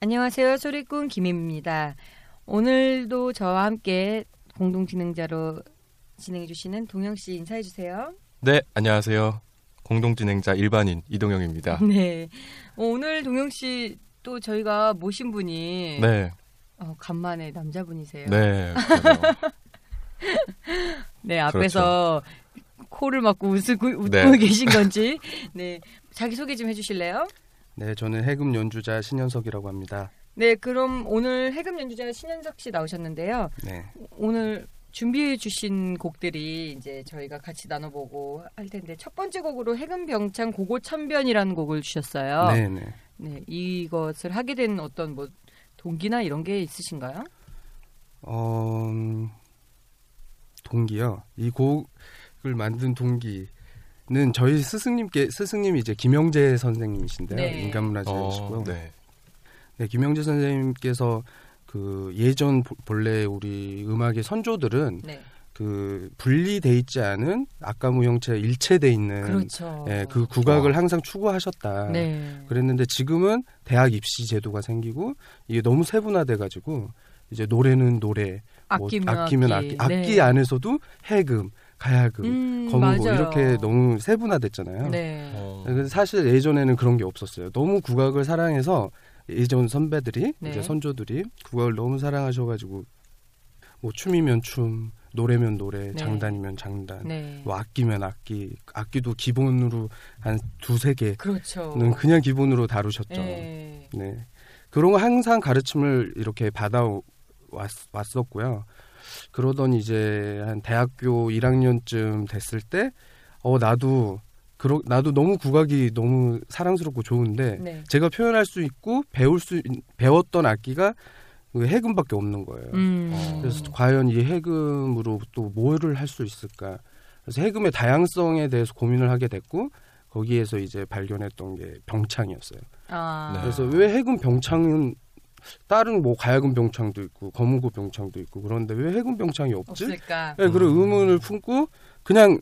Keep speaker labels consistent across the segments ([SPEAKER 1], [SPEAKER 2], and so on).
[SPEAKER 1] 안녕하세요. 소리꾼 김입니다. 오늘도 저와 함께 공동 진행자로 진행해 주시는 동영 씨 인사해 주세요.
[SPEAKER 2] 네, 안녕하세요. 공동진행자 일반인 이동영입니다.
[SPEAKER 1] 네. 어, 오늘 동영 씨 또 저희가 모신 분이
[SPEAKER 2] 네,
[SPEAKER 1] 어, 간만에 남자분이세요.
[SPEAKER 2] 네.
[SPEAKER 1] 네, 앞에서 코를 막고 웃고, 웃고
[SPEAKER 2] 네.
[SPEAKER 1] 계신 건지. 네. 자기 소개 좀 해주실래요?
[SPEAKER 3] 네, 저는 해금 연주자 신현석이라고 합니다.
[SPEAKER 1] 네, 그럼 오늘 해금 연주자 신현석 씨 나오셨는데요.
[SPEAKER 3] 네,
[SPEAKER 1] 오늘 준비해 주신 곡들이 이제 저희가 같이 나눠보고 할 텐데 첫 번째 곡으로 해금병창 고고천변이라는 곡을 주셨어요.
[SPEAKER 3] 네, 네.
[SPEAKER 1] 네, 이것을 하게 된 어떤 뭐 동기나 이런 게 있으신가요?
[SPEAKER 3] 어, 음, 동기요. 이 곡을 만든 동기 는 저희 스승님께 스승님이 이제 김영재 선생님이신데요.
[SPEAKER 1] 네.
[SPEAKER 3] 인간문화재이시고요.
[SPEAKER 2] 어, 네.
[SPEAKER 3] 네, 김영재 선생님께서 그 예전 보- 본래 우리 음악의 선조들은
[SPEAKER 1] 네,
[SPEAKER 3] 그 분리돼 있지 않은 악가무 형체 일체돼 있는
[SPEAKER 1] 그렇죠.
[SPEAKER 3] 예, 그 국악을 항상 추구하셨다.
[SPEAKER 1] 네,
[SPEAKER 3] 그랬는데 지금은 대학 입시 제도가 생기고 이게 너무 세분화돼 가지고 이제 노래는 노래, 뭐
[SPEAKER 1] 아끼면
[SPEAKER 3] 악기면
[SPEAKER 1] 악기,
[SPEAKER 3] 악기, 악기
[SPEAKER 1] 네.
[SPEAKER 3] 안에서도 해금, 가야금,
[SPEAKER 1] 음, 맞아요.
[SPEAKER 3] 이렇게 너무 세분화됐잖아요.
[SPEAKER 1] 네,
[SPEAKER 2] 어,
[SPEAKER 3] 그래서 사실 예전에는 그런 게 없었어요. 너무 국악을 사랑해서 예전 선배들이
[SPEAKER 1] 네.
[SPEAKER 3] 이제 선조들이 국악을 너무 사랑하셔가지고 뭐 춤이면 춤, 노래면 노래,
[SPEAKER 1] 네.
[SPEAKER 3] 장단이면 장단,
[SPEAKER 1] 네,
[SPEAKER 3] 뭐 악기면 악기, 악기도 기본으로 한 두세 개는
[SPEAKER 1] 그렇죠.
[SPEAKER 3] 그냥 기본으로 다루셨죠.
[SPEAKER 1] 네,
[SPEAKER 3] 네. 그런 거 항상 가르침을 이렇게 받아 왔, 왔었고요. 그러던 이제 한 대학교 1학년쯤 됐을 때, 어, 나도, 그러, 나도 너무 국악이 너무 사랑스럽고 좋은데,
[SPEAKER 1] 네.
[SPEAKER 3] 제가 표현할 수 있고, 배울 수, 있- 배웠던 악기가 그 해금밖에 없는 거예요.
[SPEAKER 1] 음,
[SPEAKER 2] 어.
[SPEAKER 3] 그래서 과연 이 해금으로 또 뭐를 할 수 있을까? 그래서 해금의 다양성에 대해서 고민을 하게 됐고, 거기에서 이제 발견했던 게 병창이었어요.
[SPEAKER 1] 아,
[SPEAKER 2] 네.
[SPEAKER 3] 그래서 왜 해군 병창은 다른 뭐 가야금 병창도 있고 거무고 병창도 있고 그런데 왜 해군 병창이 없지?
[SPEAKER 1] 없을까?
[SPEAKER 3] 네, 그런
[SPEAKER 2] 음.
[SPEAKER 3] 의문을 품고 그냥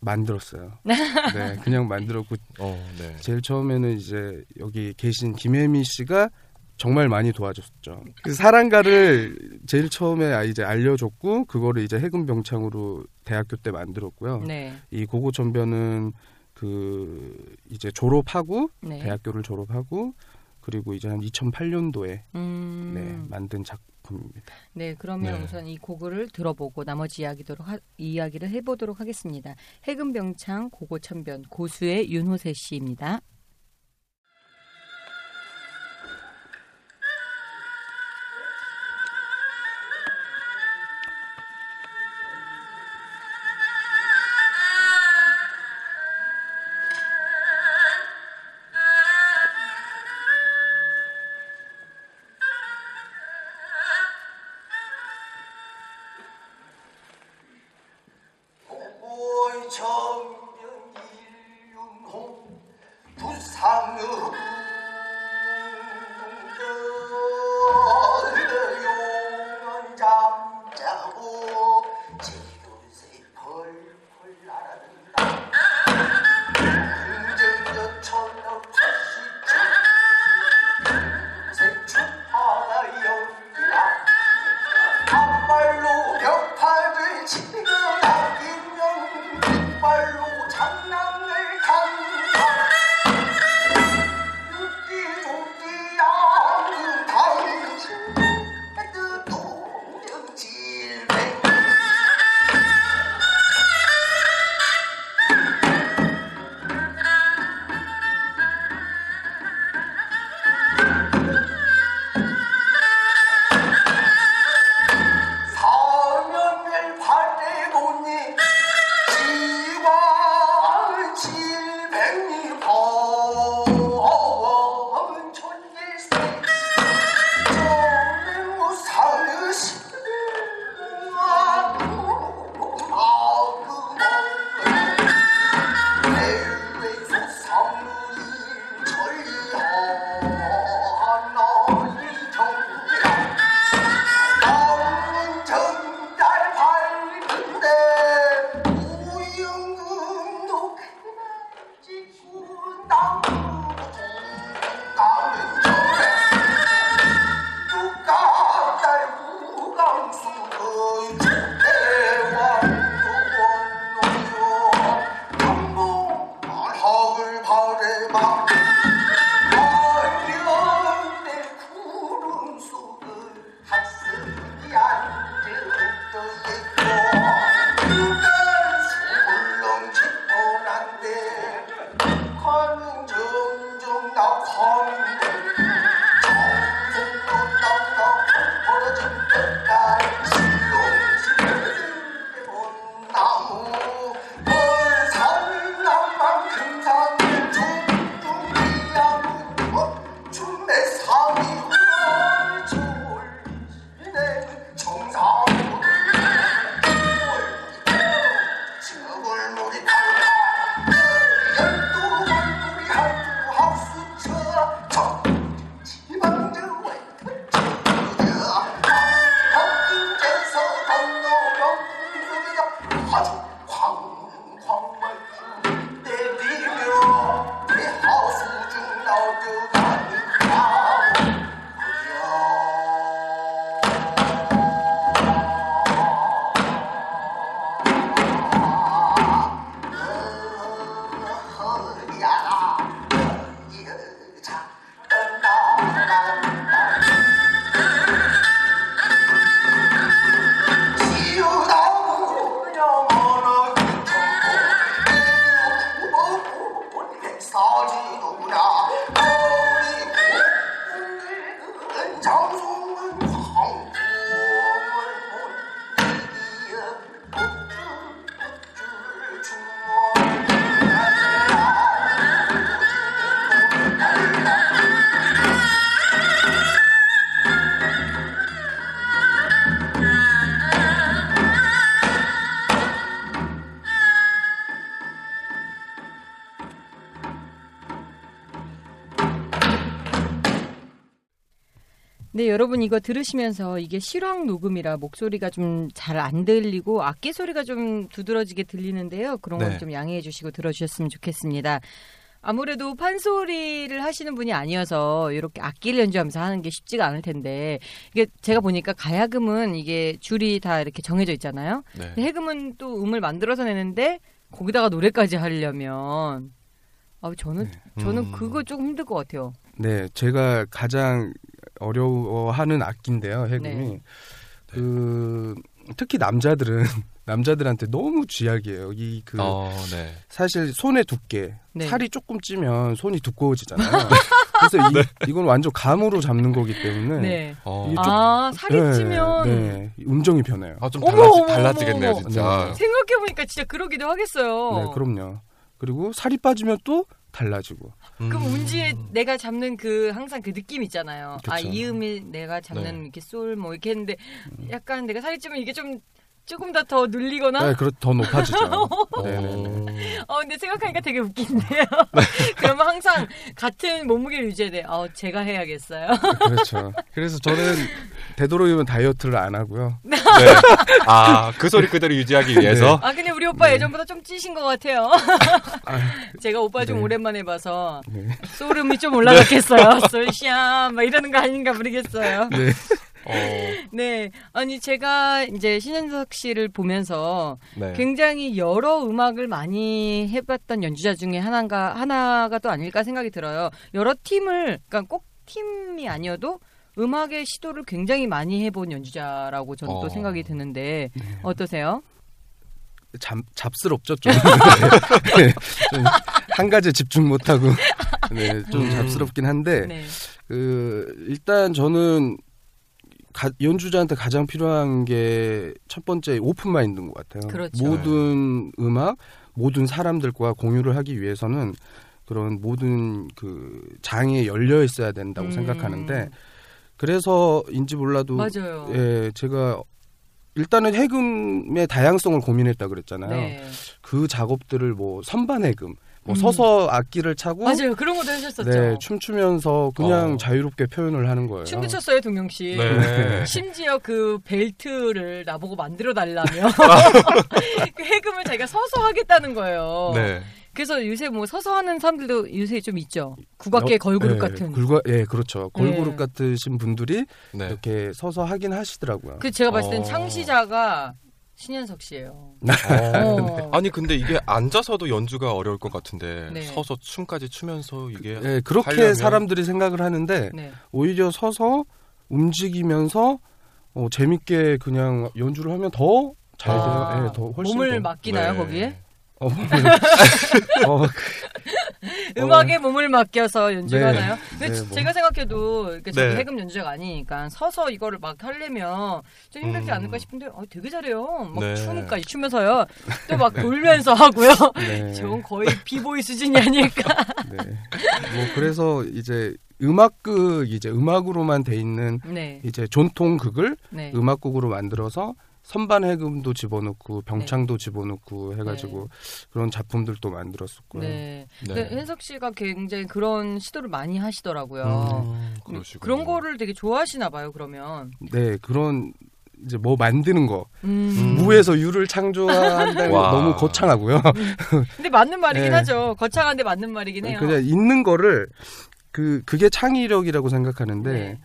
[SPEAKER 3] 만들었어요. 네, 그냥 만들었고
[SPEAKER 2] 어, 네.
[SPEAKER 3] 제일 처음에는 이제 여기 계신 김혜미 씨가 정말 많이 도와줬죠. 그 사랑가를 제일 처음에 아, 이제 알려줬고 그거를 이제 해군 병창으로 대학교 때 만들었고요.
[SPEAKER 1] 네,
[SPEAKER 3] 이 고고 전변은 그 이제 졸업하고
[SPEAKER 1] 네.
[SPEAKER 3] 대학교를 졸업하고 그리고 이제 한 2008년도에
[SPEAKER 1] 음,
[SPEAKER 3] 네, 만든 작품입니다.
[SPEAKER 1] 네, 그러면
[SPEAKER 2] 네.
[SPEAKER 1] 우선 이 곡을 들어보고 나머지 이야기도록 하, 이야기를 해보도록 하겠습니다. 해금병창 고고천변 고수의 윤호세 씨입니다. 여러분 이거 들으시면서 이게 실황 녹음이라 목소리가 좀 잘 안 들리고 악기 소리가 좀 두드러지게 들리는데요. 그런 건
[SPEAKER 2] 네.
[SPEAKER 1] 좀 양해해 주시고 들어주셨으면 좋겠습니다. 아무래도 판소리를 하시는 분이 아니어서 이렇게 악기를 연주하면서 하는 게 쉽지가 않을 텐데 이게 제가 보니까 가야금은 이게 줄이 다 이렇게 정해져 있잖아요.
[SPEAKER 2] 네.
[SPEAKER 1] 해금은 또 음을 만들어서 내는데 거기다가 노래까지 하려면 아 저는 저는
[SPEAKER 2] 음.
[SPEAKER 1] 그거 조금 힘들 것 같아요.
[SPEAKER 3] 네, 제가 가장 어려워하는 악기인데요, 해금이.
[SPEAKER 1] 네.
[SPEAKER 3] 그 특히 남자들은 남자들한테 너무 쥐약이에요. 이그
[SPEAKER 2] 어, 네.
[SPEAKER 3] 사실 손의 두께,
[SPEAKER 1] 네.
[SPEAKER 3] 살이 조금 찌면 손이 두꺼워지잖아요. 그래서 이, 이건 완전 감으로 잡는 거기 때문에
[SPEAKER 1] 네.
[SPEAKER 2] 어.
[SPEAKER 3] 이게 좀-
[SPEAKER 1] 아 살이
[SPEAKER 3] 네,
[SPEAKER 1] 찌면
[SPEAKER 3] 네, 음정이 변해요.
[SPEAKER 2] 아, 좀 달라지,
[SPEAKER 1] 어머,
[SPEAKER 2] 달라지겠네요,
[SPEAKER 1] 어머,
[SPEAKER 2] 진짜.
[SPEAKER 3] 어머.
[SPEAKER 1] 생각해 보니까 진짜 그러기도 하겠어요.
[SPEAKER 3] 네, 그럼요. 그리고 살이 빠지면 또 달라지고.
[SPEAKER 1] 그럼
[SPEAKER 2] 음.
[SPEAKER 1] 운지에 내가 잡는 그 항상 그 느낌 있잖아요. 아,
[SPEAKER 3] 그쵸.
[SPEAKER 1] 이 음이 내가 잡는
[SPEAKER 2] 네.
[SPEAKER 1] 이렇게 솔 뭐 이렇게 했는데 약간 내가 살이 찌면 이게 좀 조금 더 더 눌리거나
[SPEAKER 3] 네, 그렇 더 높아지죠.
[SPEAKER 2] 어.
[SPEAKER 3] 네네네.
[SPEAKER 1] 어, 근데 생각하니까 되게 웃긴데요. 그러면 항상 같은 몸무게를 유지해야 돼. 어, 제가 해야겠어요.
[SPEAKER 3] 그렇죠. 그래서 저는 되도록이면 다이어트를 안 하고요.
[SPEAKER 2] 네. 아, 그 소리 그대로 유지하기 위해서.
[SPEAKER 1] 아, 근데 우리 오빠 예전보다 좀 찌신 것 같아요.
[SPEAKER 3] 아,
[SPEAKER 1] 제가 오빠 좀
[SPEAKER 3] 네.
[SPEAKER 1] 오랜만에 봐서
[SPEAKER 3] 네.
[SPEAKER 1] 소름이 좀 올라갔겠어요. 솔샤 막 이러는 거 아닌가 모르겠어요.
[SPEAKER 3] 네.
[SPEAKER 2] 어,
[SPEAKER 1] 네. 아니 제가 이제 신현석 씨를 보면서
[SPEAKER 2] 네.
[SPEAKER 1] 굉장히 여러 음악을 많이 해봤던 연주자 중에 하나가 하나가 또 아닐까 생각이 들어요. 여러 팀을 그러니까 꼭 팀이 아니어도 음악의 시도를 굉장히 많이 해본 연주자라고 저는 또
[SPEAKER 2] 어.
[SPEAKER 1] 생각이 드는데 어떠세요?
[SPEAKER 3] 잡, 잡스럽죠, 좀. 네. 좀한 가지에 집중 못하고. 네, 좀
[SPEAKER 2] 음.
[SPEAKER 3] 잡스럽긴 한데,
[SPEAKER 1] 네.
[SPEAKER 3] 그, 일단 저는 가- 연주자한테 가장 필요한 게 첫 번째 오픈 마인드인 것 같아요.
[SPEAKER 1] 그렇죠.
[SPEAKER 3] 모든 음악, 모든 사람들과 공유를 하기 위해서는 그런 모든 그 장에 열려 있어야 된다고
[SPEAKER 1] 음.
[SPEAKER 3] 생각하는데, 그래서인지 몰라도
[SPEAKER 1] 맞아요.
[SPEAKER 3] 예, 제가 일단은 해금의 다양성을 고민했다 그랬잖아요.
[SPEAKER 1] 네.
[SPEAKER 3] 그 작업들을 뭐 선반 해금, 뭐
[SPEAKER 1] 음.
[SPEAKER 3] 서서 악기를 차고
[SPEAKER 1] 맞아요. 그런 것도 하셨었죠.
[SPEAKER 3] 네, 춤추면서 그냥
[SPEAKER 2] 어.
[SPEAKER 3] 자유롭게 표현을 하는 거예요.
[SPEAKER 1] 춤도 췄어요, 동영 씨.
[SPEAKER 2] 네.
[SPEAKER 1] 심지어 그 벨트를 나보고 만들어 달라며 그 해금을 자기가 서서 하겠다는 거예요.
[SPEAKER 2] 네.
[SPEAKER 1] 그래서 요새 뭐 서서 하는 사람들도 요새 좀 있죠. 국악계 걸그룹
[SPEAKER 3] 예,
[SPEAKER 1] 같은.
[SPEAKER 3] 굴과, 예, 그렇죠. 걸그룹
[SPEAKER 1] 네.
[SPEAKER 3] 같으신 분들이
[SPEAKER 2] 네.
[SPEAKER 3] 이렇게 서서 하긴 하시더라고요.
[SPEAKER 1] 그 제가 봤을 땐
[SPEAKER 2] 어.
[SPEAKER 1] 창시자가 신현석 씨예요.
[SPEAKER 2] 어.
[SPEAKER 1] 어.
[SPEAKER 2] 아니 근데 이게 앉아서도 연주가 어려울 것 같은데
[SPEAKER 1] 네.
[SPEAKER 2] 서서 춤까지 추면서 이게
[SPEAKER 3] 예, 그렇게
[SPEAKER 2] 하려면-
[SPEAKER 3] 사람들이 생각을 하는데
[SPEAKER 1] 네.
[SPEAKER 3] 오히려 서서 움직이면서 어, 재밌게 그냥 연주를 하면 더잘
[SPEAKER 1] 아,
[SPEAKER 3] 돼요. 예, 더 훨씬
[SPEAKER 1] 몸을
[SPEAKER 3] 더.
[SPEAKER 1] 맡기나요
[SPEAKER 2] 네.
[SPEAKER 1] 거기에?
[SPEAKER 3] 어, 어,
[SPEAKER 1] 음악에 몸을 맡겨서 연주를
[SPEAKER 3] 네.
[SPEAKER 1] 하나요? 근데
[SPEAKER 3] 네,
[SPEAKER 1] 지-
[SPEAKER 3] 뭐.
[SPEAKER 1] 제가 생각해도 저도
[SPEAKER 2] 네.
[SPEAKER 1] 해금 연주자가 아니니까 서서 이거를 막 하려면 좀 힘들지
[SPEAKER 2] 음.
[SPEAKER 1] 않을까 싶은데 어, 되게 잘해요. 막
[SPEAKER 2] 네.
[SPEAKER 1] 춤까지 추면서요. 또 막 돌면서 하고요.
[SPEAKER 3] 네.
[SPEAKER 1] 저건 거의 비보이 수준이 아닐까.
[SPEAKER 3] 네. 뭐 그래서 이제 음악극 이제 음악으로만 돼 있는
[SPEAKER 1] 네,
[SPEAKER 3] 이제 전통극을
[SPEAKER 1] 네.
[SPEAKER 3] 음악극으로 만들어서 선반 해금도 집어넣고
[SPEAKER 1] 네.
[SPEAKER 3] 병창도 집어넣고 해가지고 그런 작품들도 만들었었고요.
[SPEAKER 1] 네.
[SPEAKER 2] 네.
[SPEAKER 1] 근데 현석 씨가 굉장히 그런 시도를 많이 하시더라고요.
[SPEAKER 2] 음, 그러시군요.
[SPEAKER 1] 그런 거를 되게 좋아하시나 봐요. 그러면.
[SPEAKER 3] 네, 그런 이제 뭐 만드는 거
[SPEAKER 1] 음.
[SPEAKER 3] 무에서 유를 창조한다는 거
[SPEAKER 2] 와.
[SPEAKER 3] 너무 거창하고요.
[SPEAKER 1] 근데 맞는 말이긴
[SPEAKER 3] 네.
[SPEAKER 1] 하죠. 거창한데 맞는 말이긴 해요.
[SPEAKER 3] 그냥 있는 거를 그 그게 창의력이라고 생각하는데
[SPEAKER 1] 네.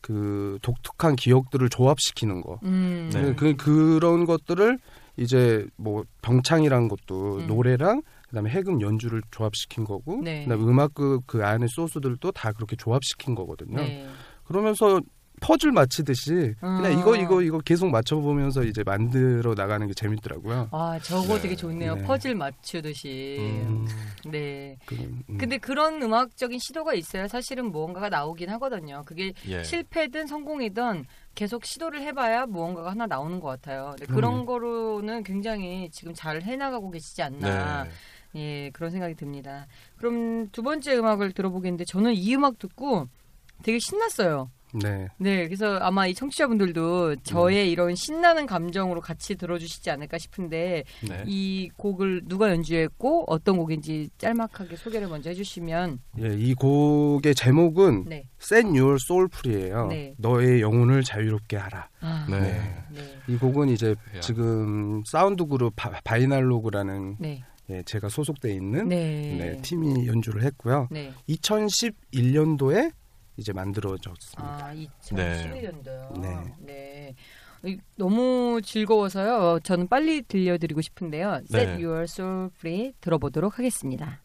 [SPEAKER 3] 그 독특한 기억들을 조합시키는 거.
[SPEAKER 1] 음.
[SPEAKER 2] 네.
[SPEAKER 3] 그 그런 것들을 이제 뭐 병창이란 것도
[SPEAKER 1] 음.
[SPEAKER 3] 노래랑 그다음에 해금 연주를 조합시킨 거고
[SPEAKER 1] 네.
[SPEAKER 3] 그다음에 음악그 그 안에 소스들도 다 그렇게 조합시킨 거거든요.
[SPEAKER 1] 네.
[SPEAKER 3] 그러면서 퍼즐 맞히듯이 그냥
[SPEAKER 1] 어.
[SPEAKER 3] 이거 이거 이거 계속 맞춰보면서 이제 만들어 나가는 게 재밌더라고요.
[SPEAKER 1] 아, 저거
[SPEAKER 2] 네.
[SPEAKER 1] 되게 좋네요.
[SPEAKER 3] 네.
[SPEAKER 1] 퍼즐 맞추듯이.
[SPEAKER 3] 음,
[SPEAKER 1] 네.
[SPEAKER 3] 그, 음.
[SPEAKER 1] 근데 그런 음악적인 시도가 있어야 사실은 무언가가 나오긴 하거든요. 그게
[SPEAKER 2] 예.
[SPEAKER 1] 실패든 성공이든 계속 시도를 해봐야 무언가가 하나 나오는 것 같아요. 근데 그런
[SPEAKER 3] 음.
[SPEAKER 1] 거로는 굉장히 지금 잘 해나가고 계시지 않나.
[SPEAKER 2] 네.
[SPEAKER 1] 예, 그런 생각이 듭니다. 그럼 두 번째 음악을 들어보겠는데 저는 이 음악 듣고 되게 신났어요.
[SPEAKER 3] 네.
[SPEAKER 1] 네, 그래서 아마 이 청취자분들도 저의 이런 신나는 감정으로 같이 들어주시지 않을까 싶은데
[SPEAKER 2] 네.
[SPEAKER 1] 이 곡을 누가 연주했고 어떤 곡인지 짤막하게 소개를 먼저 해주시면
[SPEAKER 3] 예, 이 곡의 제목은
[SPEAKER 1] 네,
[SPEAKER 3] Set Your Soul Free예요.
[SPEAKER 1] 네.
[SPEAKER 3] 너의 영혼을 자유롭게 하라.
[SPEAKER 1] 아,
[SPEAKER 2] 네.
[SPEAKER 1] 네,
[SPEAKER 3] 이 곡은 이제
[SPEAKER 2] 야.
[SPEAKER 3] 지금 사운드 그룹 바, 바이날로그라는
[SPEAKER 1] 네,
[SPEAKER 3] 예, 제가 소속돼 있는
[SPEAKER 1] 네,
[SPEAKER 3] 네, 팀이 연주를 했고요.
[SPEAKER 1] 네.
[SPEAKER 3] 2011년도에 이제 만들어졌습니다.
[SPEAKER 1] 아, 2011년도요.
[SPEAKER 3] 네.
[SPEAKER 1] 네. 이- 너무 즐거워서요. 저는 빨리 들려드리고 싶은데요.
[SPEAKER 2] 네.
[SPEAKER 1] Set Your Soul Free 들어보도록 하겠습니다.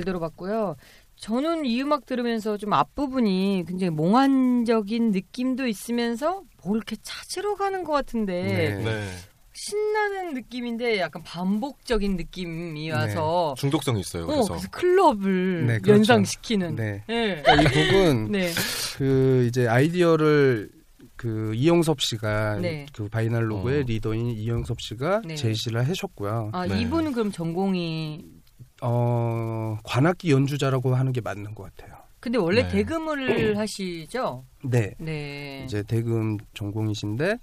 [SPEAKER 1] 잘 들어봤고요. 저는 이 음악 들으면서 좀 앞부분이 굉장히 몽환적인 느낌도 있으면서 뭐 이렇게 찾으러 가는 것 같은데
[SPEAKER 3] 네.
[SPEAKER 2] 네.
[SPEAKER 1] 신나는 느낌인데 약간 반복적인 느낌이어서
[SPEAKER 2] 중독성이 있어요.
[SPEAKER 1] 어,
[SPEAKER 2] 그래서
[SPEAKER 1] 그래서 클럽을
[SPEAKER 3] 네, 그렇죠.
[SPEAKER 1] 연상시키는
[SPEAKER 3] 네.
[SPEAKER 1] 네.
[SPEAKER 3] 그러니까 이 곡은
[SPEAKER 1] 네.
[SPEAKER 3] 그 이제 아이디어를 그 이영섭 씨가
[SPEAKER 1] 네.
[SPEAKER 3] 그 바이날로그의
[SPEAKER 2] 어.
[SPEAKER 3] 리더인 이영섭 씨가
[SPEAKER 1] 네.
[SPEAKER 3] 제시를 하셨고요.
[SPEAKER 1] 아,
[SPEAKER 2] 네.
[SPEAKER 1] 이분은 그럼 전공이
[SPEAKER 3] 어 관악기 연주자라고 하는 게 맞는 것 같아요.
[SPEAKER 1] 근데 원래
[SPEAKER 2] 네.
[SPEAKER 1] 대금을 하시죠?
[SPEAKER 3] 네.
[SPEAKER 1] 네.
[SPEAKER 3] 이제 대금 전공이신데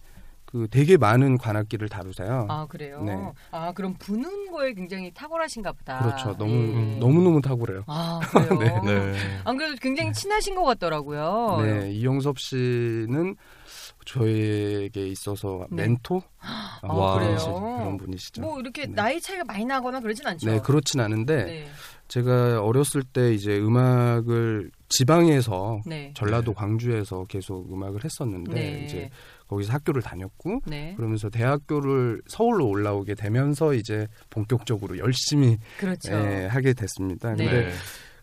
[SPEAKER 3] 그 되게 많은 관악기를 다루세요.
[SPEAKER 1] 아 그래요.
[SPEAKER 3] 네.
[SPEAKER 1] 아 그럼 부는 거에 굉장히 탁월하신가 보다.
[SPEAKER 3] 그렇죠. 너무
[SPEAKER 1] 예.
[SPEAKER 3] 너무 너무 탁월해요.
[SPEAKER 1] 아 그래요.
[SPEAKER 3] 네.
[SPEAKER 2] 네.
[SPEAKER 1] 안 그래도 굉장히 친하신 것 같더라고요.
[SPEAKER 3] 네, 이영섭 씨는 저에게 있어서
[SPEAKER 1] 네.
[SPEAKER 3] 멘토
[SPEAKER 1] 아,
[SPEAKER 3] 어,
[SPEAKER 2] 그래요?
[SPEAKER 3] 그런, 분이시죠.
[SPEAKER 1] 뭐 이렇게
[SPEAKER 3] 네.
[SPEAKER 1] 나이 차이가 많이 나거나 그러진 않죠.
[SPEAKER 3] 네, 그렇진 않은데
[SPEAKER 1] 네.
[SPEAKER 3] 제가 어렸을 때 이제 음악을 지방에서
[SPEAKER 1] 네.
[SPEAKER 3] 전라도 광주에서 계속 음악을 했었는데
[SPEAKER 1] 네.
[SPEAKER 3] 이제 거기서 학교를 다녔고
[SPEAKER 1] 네.
[SPEAKER 3] 그러면서 대학교를 서울로 올라오게 되면서 이제 본격적으로 열심히
[SPEAKER 1] 그렇죠.
[SPEAKER 3] 예, 하게 됐습니다.
[SPEAKER 1] 네.
[SPEAKER 3] 근데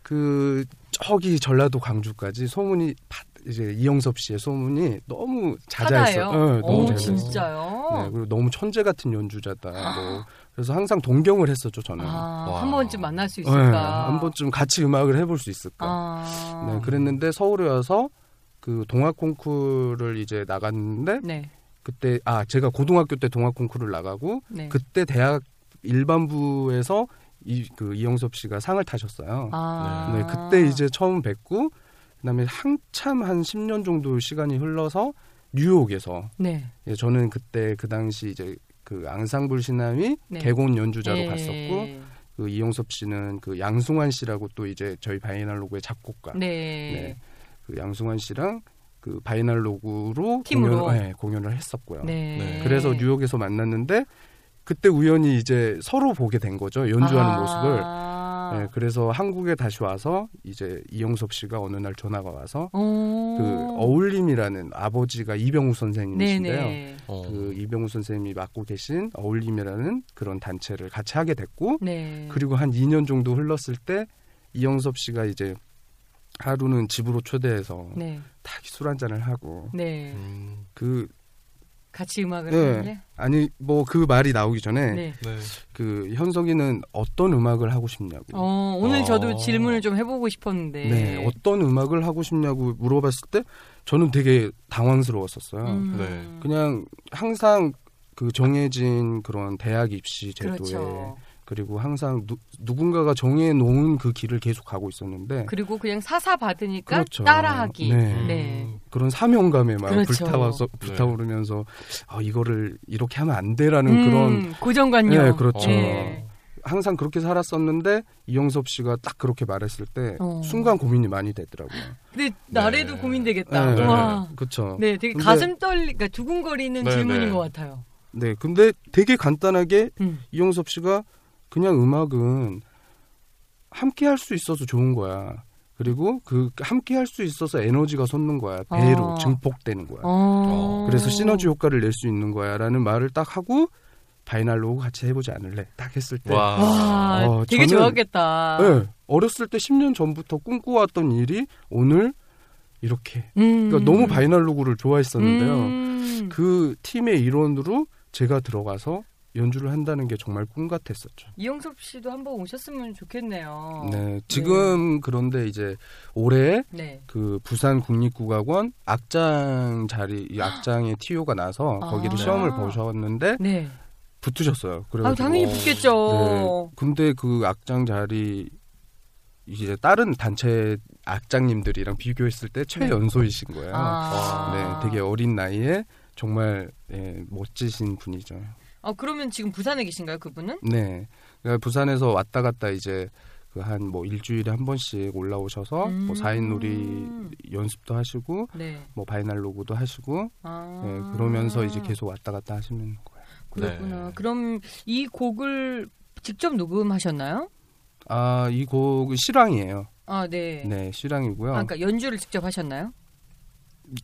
[SPEAKER 3] 그 저기 전라도 광주까지 소문이 파- 이제 이영섭 씨의 소문이 너무 자자했어요. 네, 너무
[SPEAKER 1] 오,
[SPEAKER 3] 자자했어요.
[SPEAKER 1] 진짜요?
[SPEAKER 3] 네, 그리고 너무 천재 같은 연주자다. 뭐 그래서 항상 동경을 했었죠 저는.
[SPEAKER 1] 아,
[SPEAKER 2] 와.
[SPEAKER 1] 한 번쯤 만날 수
[SPEAKER 3] 네,
[SPEAKER 1] 있을까?
[SPEAKER 3] 한 번쯤 같이 음악을 해볼 수 있을까.
[SPEAKER 1] 아.
[SPEAKER 3] 네, 그랬는데 서울에 와서 그 동학 콩쿠르를 이제 나갔는데
[SPEAKER 1] 네.
[SPEAKER 3] 그때 아 제가 고등학교 때 동학 콩쿠르를 나가고
[SPEAKER 1] 네.
[SPEAKER 3] 그때 대학 일반부에서 이 그 이영섭 씨가 상을 타셨어요.
[SPEAKER 1] 아.
[SPEAKER 3] 네, 그때 이제 처음 뵙고 그다음에 한참 한 10년 정도 시간이 흘러서 뉴욕에서
[SPEAKER 1] 네.
[SPEAKER 3] 예, 저는 그때 그 당시 이제 그 앙상블 시나위
[SPEAKER 1] 네.
[SPEAKER 3] 객원 연주자로
[SPEAKER 1] 예.
[SPEAKER 3] 갔었고 그 이영섭 씨는 그 양승환 씨라고 또 이제 저희 바이날로그의 작곡가
[SPEAKER 1] 네.
[SPEAKER 3] 네. 그 양승환 씨랑 그 바이날로그로
[SPEAKER 1] 팀으로?
[SPEAKER 3] 공연, 네, 공연을 했었고요.
[SPEAKER 1] 네.
[SPEAKER 2] 네.
[SPEAKER 3] 그래서 뉴욕에서 만났는데 그때 우연히 이제 서로 보게 된 거죠. 연주하는
[SPEAKER 1] 아.
[SPEAKER 3] 모습을. 네, 그래서 한국에 다시 와서 이제 이영섭 씨가 어느 날 전화가 와서
[SPEAKER 1] 어.
[SPEAKER 3] 그 어울림이라는 아버지가 이병우 선생님이신데요.
[SPEAKER 2] 어.
[SPEAKER 3] 그 이병우 선생님이 맡고 계신 어울림이라는 그런 단체를 같이 하게 됐고
[SPEAKER 1] 네.
[SPEAKER 3] 그리고 한 2년 정도 흘렀을 때 이영섭 씨가 이제 하루는 집으로 초대해서
[SPEAKER 1] 네.
[SPEAKER 3] 딱 술 한잔을 하고
[SPEAKER 1] 네.
[SPEAKER 2] 음.
[SPEAKER 3] 그
[SPEAKER 1] 같이 음악을
[SPEAKER 3] 네.
[SPEAKER 1] 하는데.
[SPEAKER 3] 아니 뭐 그 말이 나오기 전에
[SPEAKER 1] 네.
[SPEAKER 2] 네.
[SPEAKER 3] 그 현석이는 어떤 음악을 하고 싶냐고
[SPEAKER 1] 어, 오늘
[SPEAKER 2] 어.
[SPEAKER 1] 저도 질문을 좀 해보고 싶었는데.
[SPEAKER 3] 네, 어떤 음악을 하고 싶냐고 물어봤을 때 저는 되게 당황스러웠었어요.
[SPEAKER 1] 음.
[SPEAKER 2] 네.
[SPEAKER 3] 그냥 항상 그 정해진 그런 대학 입시 제도에
[SPEAKER 1] 그렇죠.
[SPEAKER 3] 그리고 항상 누, 누군가가 정해 놓은 그 길을 계속 가고 있었는데
[SPEAKER 1] 그리고 그냥 사사 받으니까
[SPEAKER 3] 그렇죠.
[SPEAKER 1] 따라하기.
[SPEAKER 3] 네.
[SPEAKER 1] 네.
[SPEAKER 3] 그런 사명감에 막
[SPEAKER 1] 그렇죠.
[SPEAKER 3] 불타와서
[SPEAKER 2] 네.
[SPEAKER 3] 불타오르면서 아 이거를 이렇게 하면 안 돼라는
[SPEAKER 1] 음,
[SPEAKER 3] 그런
[SPEAKER 1] 고정관념.
[SPEAKER 3] 네, 그렇죠.
[SPEAKER 1] 네.
[SPEAKER 3] 항상 그렇게 살았었는데 이영섭 씨가 딱 그렇게 말했을 때
[SPEAKER 1] 어.
[SPEAKER 3] 순간 고민이 많이 되더라고요.
[SPEAKER 1] 근데 나래도
[SPEAKER 2] 네.
[SPEAKER 1] 고민되겠다.
[SPEAKER 3] 네,
[SPEAKER 1] 와.
[SPEAKER 3] 그렇죠.
[SPEAKER 1] 네, 되게
[SPEAKER 3] 근데-
[SPEAKER 1] 가슴 떨리, 그러니까 두근거리는
[SPEAKER 2] 네,
[SPEAKER 1] 질문인
[SPEAKER 2] 네.
[SPEAKER 1] 것 같아요.
[SPEAKER 3] 네, 근데 되게 간단하게
[SPEAKER 1] 음.
[SPEAKER 3] 이영섭 씨가 그냥 음악은 함께 할 수 있어서 좋은 거야. 그리고 그 함께 할 수 있어서 에너지가 솟는 거야. 배로
[SPEAKER 1] 어.
[SPEAKER 3] 증폭되는 거야.
[SPEAKER 1] 어.
[SPEAKER 3] 그래서 시너지 효과를 낼 수 있는 거야라는 말을 딱 하고 바이날로 같이 해보지 않을래? 딱 했을 때
[SPEAKER 2] 와.
[SPEAKER 1] 와,
[SPEAKER 3] 어,
[SPEAKER 1] 되게
[SPEAKER 3] 저는-
[SPEAKER 1] 좋았겠다.
[SPEAKER 3] 네, 어렸을 때 10년 전부터 꿈꿔왔던 일이 오늘 이렇게
[SPEAKER 1] 음.
[SPEAKER 3] 그러니까 너무 바이날로그를 좋아했었는데요.
[SPEAKER 1] 음.
[SPEAKER 3] 그 팀의 일원으로 제가 들어가서 연주를 한다는 게 정말 꿈 같았었죠.
[SPEAKER 1] 이영섭 씨도 한번 오셨으면 좋겠네요.
[SPEAKER 3] 네, 지금 그런데 이제 올해
[SPEAKER 1] 네.
[SPEAKER 3] 그 부산 국립국악원 악장 자리 이 악장의 TO가 나서
[SPEAKER 1] 아.
[SPEAKER 3] 거기를 시험을 보셨는데
[SPEAKER 1] 네.
[SPEAKER 3] 붙으셨어요. 그래
[SPEAKER 1] 아, 당연히 붙겠죠.
[SPEAKER 3] 네. 근데 그 악장 자리 이제 다른 단체 악장님들이랑 비교했을 때 최연소이신 거예요.
[SPEAKER 1] 네. 아.
[SPEAKER 3] 네, 되게 어린 나이에 정말 예, 멋지신 분이죠.
[SPEAKER 1] 아, 그러면 지금 부산에 계신가요, 그분은?
[SPEAKER 3] 네, 그러니까 부산에서 왔다 갔다 이제 그 한 뭐 일주일에 한 번씩 올라오셔서
[SPEAKER 1] 음.
[SPEAKER 3] 뭐 4인 놀이 연습도 하시고
[SPEAKER 1] 네.
[SPEAKER 3] 뭐 바이날로그도 하시고
[SPEAKER 1] 아.
[SPEAKER 3] 네, 그러면서 이제 계속 왔다 갔다 하시는 거예요.
[SPEAKER 1] 그렇구나.
[SPEAKER 2] 네.
[SPEAKER 1] 그럼 이 곡을 직접 녹음하셨나요?
[SPEAKER 3] 아, 이 곡은 실황이에요.
[SPEAKER 1] 아, 네.
[SPEAKER 3] 네, 실황이고요.
[SPEAKER 1] 아, 그러니까 연주를 직접 하셨나요?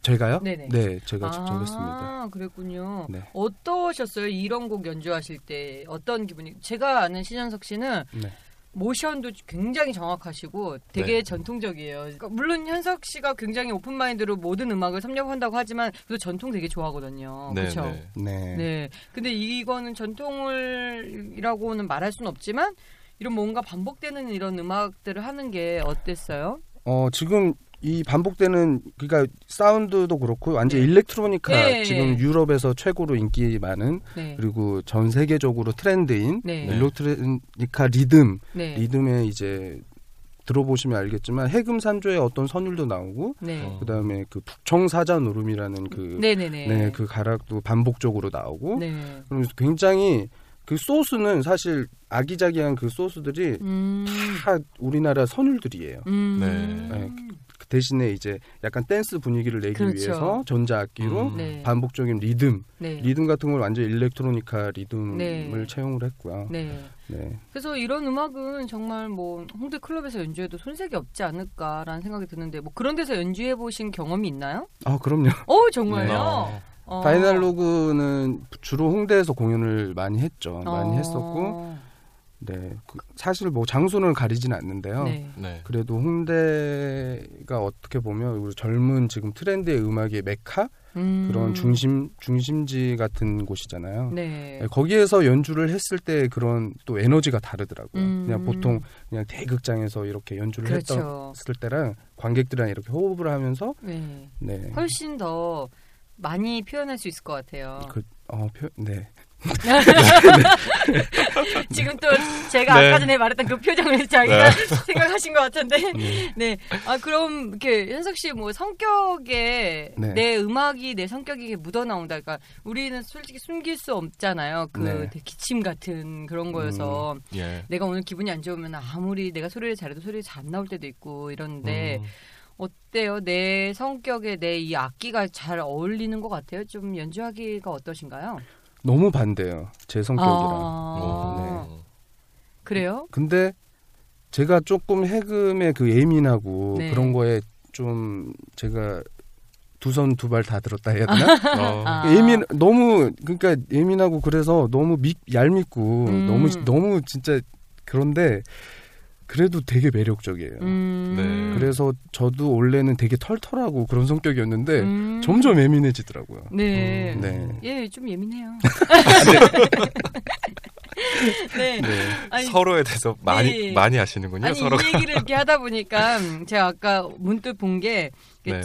[SPEAKER 3] 제가요?
[SPEAKER 1] 네네.
[SPEAKER 3] 네, 제가 직접
[SPEAKER 1] 아,
[SPEAKER 3] 했습니다.
[SPEAKER 1] 그랬군요.
[SPEAKER 3] 네.
[SPEAKER 1] 어떠셨어요? 이런 곡 연주하실 때 어떤 기분이? 제가 아는 신현석 씨는
[SPEAKER 3] 네.
[SPEAKER 1] 모션도 굉장히 정확하시고 되게
[SPEAKER 2] 네.
[SPEAKER 1] 전통적이에요. 그러니까 물론 현석 씨가 굉장히 오픈 마인드로 모든 음악을 섭렵한다고 하지만 그 전통 되게 좋아하거든요.
[SPEAKER 2] 네,
[SPEAKER 1] 그렇죠.
[SPEAKER 2] 네.
[SPEAKER 3] 네.
[SPEAKER 1] 네. 근데 이거는 전통을이라고는 말할 수는 없지만 이런 뭔가 반복되는 이런 음악들을 하는 게 어땠어요?
[SPEAKER 3] 어 지금 이 반복되는 그러니까 사운드도 그렇고 완전
[SPEAKER 1] 네.
[SPEAKER 3] 일렉트로니카
[SPEAKER 1] 네,
[SPEAKER 3] 지금
[SPEAKER 1] 네.
[SPEAKER 3] 유럽에서 최고로 인기 많은
[SPEAKER 1] 네.
[SPEAKER 3] 그리고 전 세계적으로 트렌드인
[SPEAKER 1] 네.
[SPEAKER 3] 일렉트로니카 리듬
[SPEAKER 1] 네.
[SPEAKER 3] 리듬에 이제 들어보시면 알겠지만 해금 산조의 어떤 선율도 나오고
[SPEAKER 1] 네.
[SPEAKER 2] 어.
[SPEAKER 3] 그다음에 그 북청 사자 놀음이라는 그
[SPEAKER 1] 네네네.
[SPEAKER 3] 네, 그 가락도 반복적으로 나오고
[SPEAKER 1] 네.
[SPEAKER 3] 그러면서 굉장히 그 소스는 사실 아기자기한 그 소스들이
[SPEAKER 1] 음.
[SPEAKER 3] 다 우리나라 선율들이에요.
[SPEAKER 1] 음.
[SPEAKER 2] 네.
[SPEAKER 3] 네, 그 대신에 이제 약간 댄스 분위기를 내기
[SPEAKER 1] 그렇죠.
[SPEAKER 3] 위해서 전자악기로
[SPEAKER 2] 음.
[SPEAKER 1] 네.
[SPEAKER 3] 반복적인 리듬,
[SPEAKER 1] 네.
[SPEAKER 3] 리듬 같은 걸 완전 일렉트로니카 리듬을
[SPEAKER 1] 네.
[SPEAKER 3] 채용을 했고요.
[SPEAKER 1] 네.
[SPEAKER 3] 네.
[SPEAKER 1] 그래서 이런 음악은 정말 뭐 홍대 클럽에서 연주해도 손색이 없지 않을까라는 생각이 드는데 뭐 그런 데서 연주해 보신 경험이 있나요?
[SPEAKER 3] 아 그럼요.
[SPEAKER 1] 어 정말요?
[SPEAKER 2] 어.
[SPEAKER 1] 어.
[SPEAKER 3] 파이널로그는 주로 홍대에서 공연을 많이 했죠. 많이
[SPEAKER 1] 어.
[SPEAKER 3] 했었고, 네. 그 사실 뭐 장소는 가리진 않는데요.
[SPEAKER 1] 네.
[SPEAKER 2] 네.
[SPEAKER 3] 그래도 홍대가 어떻게 보면 우리 젊은 지금 트렌드의 음악의 메카
[SPEAKER 1] 음.
[SPEAKER 3] 그런 중심 중심지 같은 곳이잖아요.
[SPEAKER 1] 네.
[SPEAKER 3] 네, 거기에서 연주를 했을 때 그런 또 에너지가 다르더라고요.
[SPEAKER 1] 음.
[SPEAKER 3] 그냥 보통 그냥 대극장에서 이렇게 연주를
[SPEAKER 1] 그렇죠.
[SPEAKER 3] 했을 때랑 관객들이랑 이렇게 호흡을 하면서
[SPEAKER 1] 네.
[SPEAKER 3] 네.
[SPEAKER 1] 훨씬 더 많이 표현할 수 있을 것 같아요.
[SPEAKER 3] 그, 어, 표, 네.
[SPEAKER 1] 지금 또 제가
[SPEAKER 2] 네.
[SPEAKER 1] 아까 전에 말했던 그 표정을 자기가 생각하신 것 같은데.
[SPEAKER 3] 네.
[SPEAKER 1] 네. 아 그럼 이렇게 현석 씨 뭐 성격에
[SPEAKER 3] 네.
[SPEAKER 1] 내 음악이 내 성격이 묻어 나온다. 그러니까 우리는 솔직히 숨길 수 없잖아요. 그
[SPEAKER 3] 네.
[SPEAKER 1] 기침 같은 그런 거여서
[SPEAKER 2] 예.
[SPEAKER 1] 내가 오늘 기분이 안 좋으면 아무리 내가 소리를 잘해도 소리 잘안 나올 때도 있고 이런데
[SPEAKER 2] 음.
[SPEAKER 1] 어때요? 내 성격에 내 이 악기가 잘 어울리는 것 같아요. 좀 연주하기가 어떠신가요?
[SPEAKER 3] 너무 반대예요. 제 성격이랑.
[SPEAKER 1] 아,
[SPEAKER 2] 오.
[SPEAKER 1] 그래요?
[SPEAKER 3] 근데 제가 조금 해금에 그 예민하고
[SPEAKER 1] 네.
[SPEAKER 3] 그런 거에 좀 제가 두 손 두 발 다 들었다 해야 되나?
[SPEAKER 2] 어.
[SPEAKER 1] 아.
[SPEAKER 3] 예민 너무 그러니까 예민하고 그래서 너무 미, 얄밉고
[SPEAKER 1] 음.
[SPEAKER 3] 너무 너무 진짜 그런데 그래도 되게 매력적이에요.
[SPEAKER 1] 음.
[SPEAKER 2] 네.
[SPEAKER 3] 그래서 저도 원래는 되게 털털하고 그런 성격이었는데
[SPEAKER 1] 음.
[SPEAKER 3] 점점 예민해지더라고요.
[SPEAKER 1] 네.
[SPEAKER 2] 음.
[SPEAKER 3] 네.
[SPEAKER 1] 예, 좀 예민해요. 네.
[SPEAKER 3] 네.
[SPEAKER 1] 아니,
[SPEAKER 2] 서로에 대해서 많이
[SPEAKER 1] 네.
[SPEAKER 2] 많이 아시는군요.
[SPEAKER 1] 아니
[SPEAKER 2] 서로가.
[SPEAKER 1] 이 얘기를 이렇게 하다 보니까 제가 아까 문득 본게
[SPEAKER 2] 네.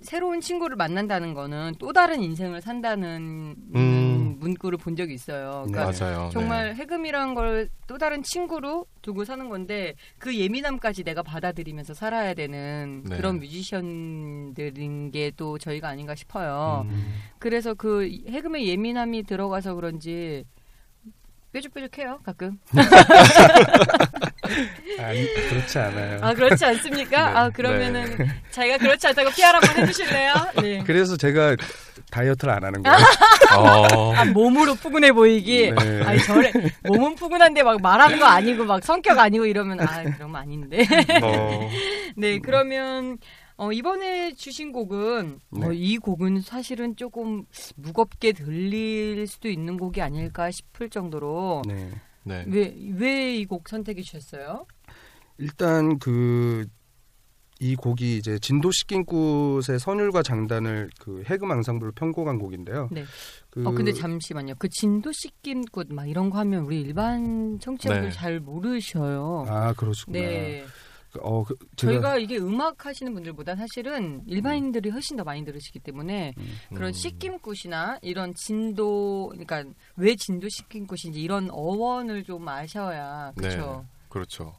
[SPEAKER 1] 새로운 친구를 만난다는 거는 또 다른 인생을 산다는
[SPEAKER 2] 음.
[SPEAKER 1] 문구를 본 적이 있어요. 그러니까
[SPEAKER 2] 맞아요.
[SPEAKER 1] 정말 해금이란 걸 또 다른 친구로 두고 사는 건데 그 예민함까지 내가 받아들이면서 살아야 되는
[SPEAKER 2] 네.
[SPEAKER 1] 그런 뮤지션들인 게 또 저희가 아닌가 싶어요.
[SPEAKER 2] 네. 음.
[SPEAKER 1] 그래서 그 해금의 예민함이 들어가서 그런지 뾰족뾰족해요 가끔.
[SPEAKER 3] 아니 그렇지 않아요.
[SPEAKER 1] 아 그렇지 않습니까?
[SPEAKER 3] 네.
[SPEAKER 1] 아 그러면은 자기가 그렇지 않다고 한번 해주실래요? 네.
[SPEAKER 3] 그래서 제가 다이어트를 안 하는 거예요.
[SPEAKER 2] 어.
[SPEAKER 1] 아 몸으로 푸근해 보이기.
[SPEAKER 3] 네.
[SPEAKER 1] 아니 저래 몸은 푸근한데 막 말하는 거 아니고 막 성격 아니고 이러면 아 그러면 아닌데.
[SPEAKER 2] 어.
[SPEAKER 1] 네 그러면 어, 이번에 주신 곡은
[SPEAKER 3] 네.
[SPEAKER 1] 어, 이 곡은 사실은 조금 무겁게 들릴 수도 있는 곡이 아닐까 싶을 정도로
[SPEAKER 3] 네.
[SPEAKER 2] 네.
[SPEAKER 1] 왜왜 이 곡 선택해 주셨어요?
[SPEAKER 3] 일단 그 이 곡이 이제 진도 시킨꽃의 선율과 장단을 그 해금 앙상블로 편곡한 곡인데요.
[SPEAKER 1] 네.
[SPEAKER 3] 그
[SPEAKER 1] 어 근데 잠시만요. 그 진도 씻김꽃 막 이런 거 하면 우리 일반 청취자분들
[SPEAKER 2] 네.
[SPEAKER 1] 잘 모르셔요.
[SPEAKER 3] 아 그러시구나.
[SPEAKER 1] 네.
[SPEAKER 3] 그, 어, 그, 제가
[SPEAKER 1] 저희가 이게 음악 하시는 분들보다 사실은 일반인들이 훨씬 더 많이 들으시기 때문에 그런
[SPEAKER 2] 음.
[SPEAKER 1] 씻김꽃이나 이런 진도 그러니까 왜 진도 씻김꽃인지 이런 어원을 좀 아셔야 그렇죠.
[SPEAKER 2] 그렇죠.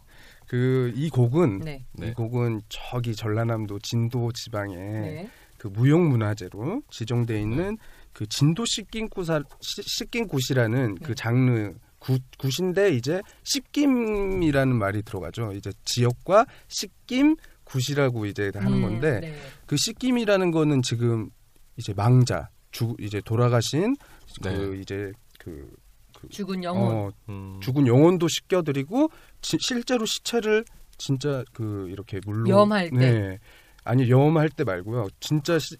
[SPEAKER 3] 그 이 곡은
[SPEAKER 1] 네.
[SPEAKER 2] 네.
[SPEAKER 3] 이 곡은 저기 전라남도 진도 지방에
[SPEAKER 1] 네.
[SPEAKER 3] 그 무형문화재로 지정돼 있는 그 진도 씻김굿사 씻김굿이라는
[SPEAKER 1] 네.
[SPEAKER 3] 그 장르 굿, 굿인데 이제 씻김이라는 말이 들어가죠. 이제 지역과 씻김 굿이라고 이제 하는
[SPEAKER 1] 음,
[SPEAKER 3] 건데
[SPEAKER 1] 네.
[SPEAKER 3] 그 씻김이라는 거는 지금 이제 망자 죽 이제 돌아가신 그
[SPEAKER 2] 네.
[SPEAKER 3] 이제 그
[SPEAKER 1] 죽은 영혼.
[SPEAKER 3] 어,
[SPEAKER 2] 음.
[SPEAKER 3] 죽은 영혼도 씻겨드리고 지- 실제로 시체를 진짜 그 이렇게 물로
[SPEAKER 1] 염할 때.
[SPEAKER 3] 네. 아니 염할 때 말고요. 진짜 시,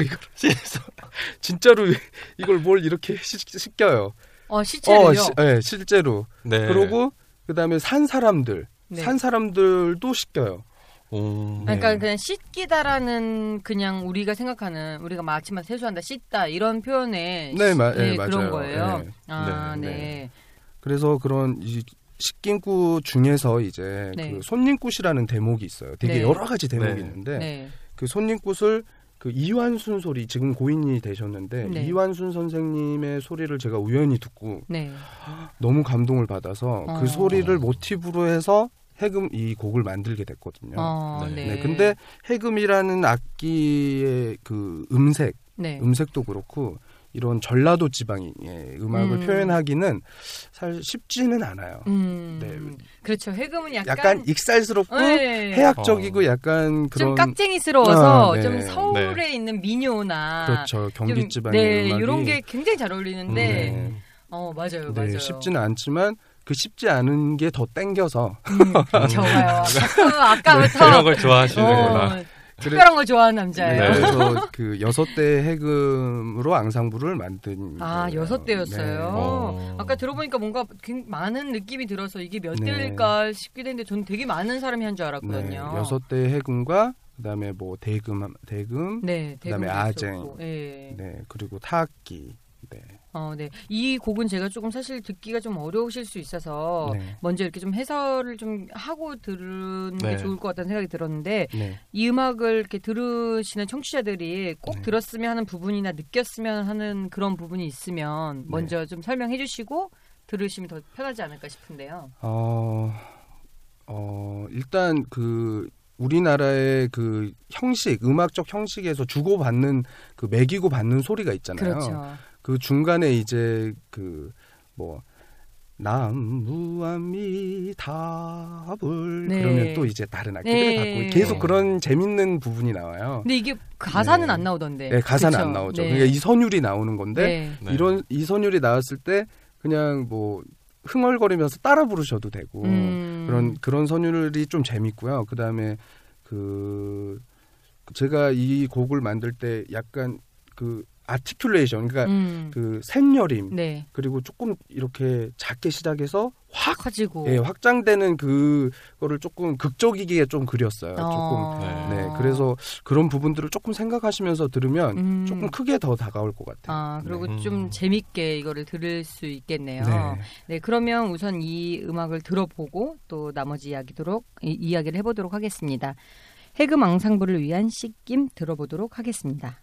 [SPEAKER 3] 이걸 진짜로 이걸 뭘 이렇게 씻, 씻겨요.
[SPEAKER 1] 어 시체를요.
[SPEAKER 3] 시- 네, 실제로.
[SPEAKER 2] 네.
[SPEAKER 3] 그러고 그다음에 산 사람들,
[SPEAKER 1] 네.
[SPEAKER 3] 산 사람들도 씻겨요.
[SPEAKER 2] 오.
[SPEAKER 1] 그러니까
[SPEAKER 3] 네.
[SPEAKER 1] 그냥 씻기다라는 그냥 우리가 생각하는 우리가 막 아침마다 세수한다 씻다 이런 표현의
[SPEAKER 3] 네,
[SPEAKER 1] 시-
[SPEAKER 3] 마-
[SPEAKER 1] 네,
[SPEAKER 3] 네,
[SPEAKER 1] 그런
[SPEAKER 3] 맞아요.
[SPEAKER 1] 거예요.
[SPEAKER 3] 네.
[SPEAKER 1] 아,
[SPEAKER 3] 네,
[SPEAKER 1] 네.
[SPEAKER 3] 네. 그래서 그런 이 식긴구 중에서 이제
[SPEAKER 1] 네.
[SPEAKER 3] 그 손님꽃이라는 대목이 있어요. 되게
[SPEAKER 1] 네.
[SPEAKER 3] 여러 가지 대목이
[SPEAKER 2] 네.
[SPEAKER 3] 있는데
[SPEAKER 1] 네.
[SPEAKER 3] 그 손님꽃을 그 이완순 소리 지금 고인이 되셨는데
[SPEAKER 1] 네.
[SPEAKER 3] 이완순 선생님의 소리를 제가 우연히 듣고
[SPEAKER 1] 네.
[SPEAKER 3] 너무 감동을 받아서
[SPEAKER 1] 어.
[SPEAKER 3] 그 소리를 모티브로 해서 해금 이 곡을 만들게 됐거든요.
[SPEAKER 1] 어,
[SPEAKER 2] 네.
[SPEAKER 1] 네.
[SPEAKER 3] 네, 근데 해금이라는 악기의 그 음색,
[SPEAKER 1] 네.
[SPEAKER 3] 음색도 그렇고 이런 전라도 지방의 음악을
[SPEAKER 1] 음.
[SPEAKER 3] 표현하기는 사실 쉽지는 않아요.
[SPEAKER 1] 음.
[SPEAKER 3] 네.
[SPEAKER 1] 그렇죠. 해금은 약간,
[SPEAKER 3] 약간, 익살스럽고
[SPEAKER 1] 네.
[SPEAKER 3] 해학적이고
[SPEAKER 2] 어.
[SPEAKER 3] 약간 그런
[SPEAKER 1] 좀 깍쟁이스러워서
[SPEAKER 3] 아, 네.
[SPEAKER 1] 좀 서울에 있는 민요나
[SPEAKER 3] 그렇죠 경기
[SPEAKER 1] 좀,
[SPEAKER 3] 지방의
[SPEAKER 1] 네,
[SPEAKER 3] 음악이
[SPEAKER 1] 이런 게 굉장히 잘 어울리는데
[SPEAKER 3] 네.
[SPEAKER 1] 어 맞아요
[SPEAKER 3] 네,
[SPEAKER 1] 맞아요
[SPEAKER 3] 쉽지는 않지만 그 쉽지 않은 게 더 땡겨서
[SPEAKER 1] 음, 좋아요 아까, 아까부터
[SPEAKER 2] 이런 걸 좋아하시는구나.
[SPEAKER 1] 어, 특별한 걸 좋아하는 남자예요
[SPEAKER 3] 네, 그래서 그 여섯 대 해금으로 앙상블을 만든
[SPEAKER 1] 아
[SPEAKER 3] 거예요.
[SPEAKER 1] 여섯 대였어요
[SPEAKER 2] 어.
[SPEAKER 1] 아까 들어보니까 뭔가 굉- 많은 느낌이 들어서 이게 몇
[SPEAKER 3] 네.
[SPEAKER 1] 대일까 싶기도 했는데 저는 되게 많은 사람이 한줄
[SPEAKER 3] 네,
[SPEAKER 1] 알았거든요
[SPEAKER 3] 여섯 대 해금과 그다음에 뭐 대금 대금
[SPEAKER 1] 네,
[SPEAKER 3] 그다음에
[SPEAKER 1] 대금도
[SPEAKER 3] 아쟁.
[SPEAKER 1] 예.
[SPEAKER 3] 네 그리고 타악기 네.
[SPEAKER 1] 어, 네. 이 곡은 제가 조금 사실 듣기가 좀 어려우실 수 있어서
[SPEAKER 3] 네.
[SPEAKER 1] 먼저 이렇게 좀 해설을 좀 하고 들은 게
[SPEAKER 2] 네.
[SPEAKER 1] 좋을 것 같다는 생각이 들었는데
[SPEAKER 3] 네.
[SPEAKER 1] 이 음악을 이렇게 들으시는 청취자들이 꼭
[SPEAKER 3] 네.
[SPEAKER 1] 들었으면 하는 부분이나 느꼈으면 하는 그런 부분이 있으면 먼저 좀 설명해 주시고 들으시면 더 편하지 않을까 싶은데요.
[SPEAKER 3] 어, 어, 일단 그 우리나라의 그 형식, 음악적 형식에서 주고받는 그 매기고 받는 소리가 있잖아요.
[SPEAKER 1] 그렇죠.
[SPEAKER 3] 그 중간에 이제 그뭐 남무함이 답을
[SPEAKER 1] 네.
[SPEAKER 3] 그러면 또 이제 다른 악기들을
[SPEAKER 1] 네.
[SPEAKER 3] 갖고 계속 그런 재밌는 부분이 나와요.
[SPEAKER 1] 근데 이게 가사는
[SPEAKER 3] 네.
[SPEAKER 1] 안 나오던데.
[SPEAKER 3] 네, 가사는
[SPEAKER 1] 그쵸?
[SPEAKER 3] 안 나오죠.
[SPEAKER 1] 네.
[SPEAKER 3] 그러니까 이 선율이 나오는 건데
[SPEAKER 1] 네.
[SPEAKER 2] 네.
[SPEAKER 3] 이런 이 선율이 나왔을 때 그냥 뭐 흥얼거리면서 따라 부르셔도 되고
[SPEAKER 1] 음.
[SPEAKER 3] 그런 그런 선율이 좀 재밌고요. 그다음에 그 제가 이 곡을 만들 때 약간 그 아티큘레이션 그러니까
[SPEAKER 1] 음.
[SPEAKER 3] 그 샛여림
[SPEAKER 1] 네.
[SPEAKER 3] 그리고 조금 이렇게 작게 시작해서 확
[SPEAKER 1] 커지고.
[SPEAKER 3] 예, 확장되는 그거를 조금 극적이게 좀 그렸어요. 조금
[SPEAKER 1] 어.
[SPEAKER 3] 네 그래서 그런 부분들을 조금 생각하시면서 들으면
[SPEAKER 1] 음.
[SPEAKER 3] 조금 크게 더 다가올 것 같아요.
[SPEAKER 1] 아, 그리고
[SPEAKER 2] 네.
[SPEAKER 1] 좀
[SPEAKER 2] 음.
[SPEAKER 1] 재밌게 이거를 들을 수 있겠네요.
[SPEAKER 3] 네.
[SPEAKER 1] 네. 그러면 우선 이 음악을 들어보고 또 나머지 이야기도록 이, 이야기를 해보도록 하겠습니다. 해금 앙상블을 위한 씻김 들어보도록 하겠습니다.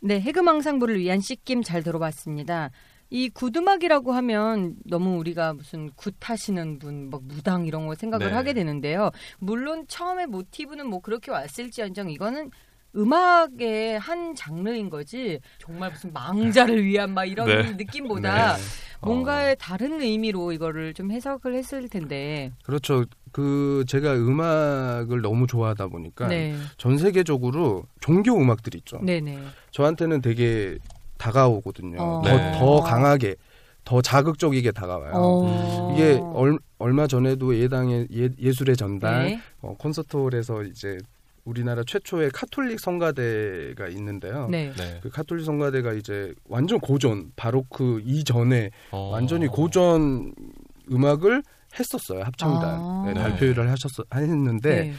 [SPEAKER 1] 네, 해금왕상부를 위한 씻김 잘 들어봤습니다. 이 구두막이라고 하면 너무 우리가 무슨 굿하시는 분, 막 무당 이런 거 생각을
[SPEAKER 2] 네.
[SPEAKER 1] 하게 되는데요. 물론 처음에 모티브는 뭐 그렇게 왔을지언정 이거는 음악의 한 장르인 거지 정말 무슨 망자를 위한 막 이런
[SPEAKER 2] 네.
[SPEAKER 1] 느낌보다
[SPEAKER 3] 네.
[SPEAKER 1] 뭔가의 다른 의미로 이거를 좀 해석을 했을 텐데.
[SPEAKER 3] 그렇죠. 그 제가 음악을 너무 좋아하다 보니까
[SPEAKER 1] 네.
[SPEAKER 3] 전 세계적으로 종교 음악들 있죠.
[SPEAKER 1] 네네.
[SPEAKER 3] 저한테는 되게 다가오거든요.
[SPEAKER 1] 어.
[SPEAKER 3] 더,
[SPEAKER 2] 네.
[SPEAKER 3] 더 강하게, 더 자극적이게 다가와요.
[SPEAKER 1] 어.
[SPEAKER 3] 이게 얼, 얼마 전에도 예당의 예, 예술의 전당
[SPEAKER 1] 네.
[SPEAKER 3] 어, 콘서트홀에서 이제 우리나라 최초의 카톨릭 성가대가 있는데요.
[SPEAKER 1] 네.
[SPEAKER 2] 네.
[SPEAKER 3] 그 카톨릭 성가대가 이제 완전 고전 바로크 이전에
[SPEAKER 2] 어.
[SPEAKER 3] 완전히 고전 음악을 했었어요 합창단
[SPEAKER 1] 아.
[SPEAKER 3] 네,
[SPEAKER 2] 네.
[SPEAKER 3] 발표를 하셨어 했는데
[SPEAKER 1] 네.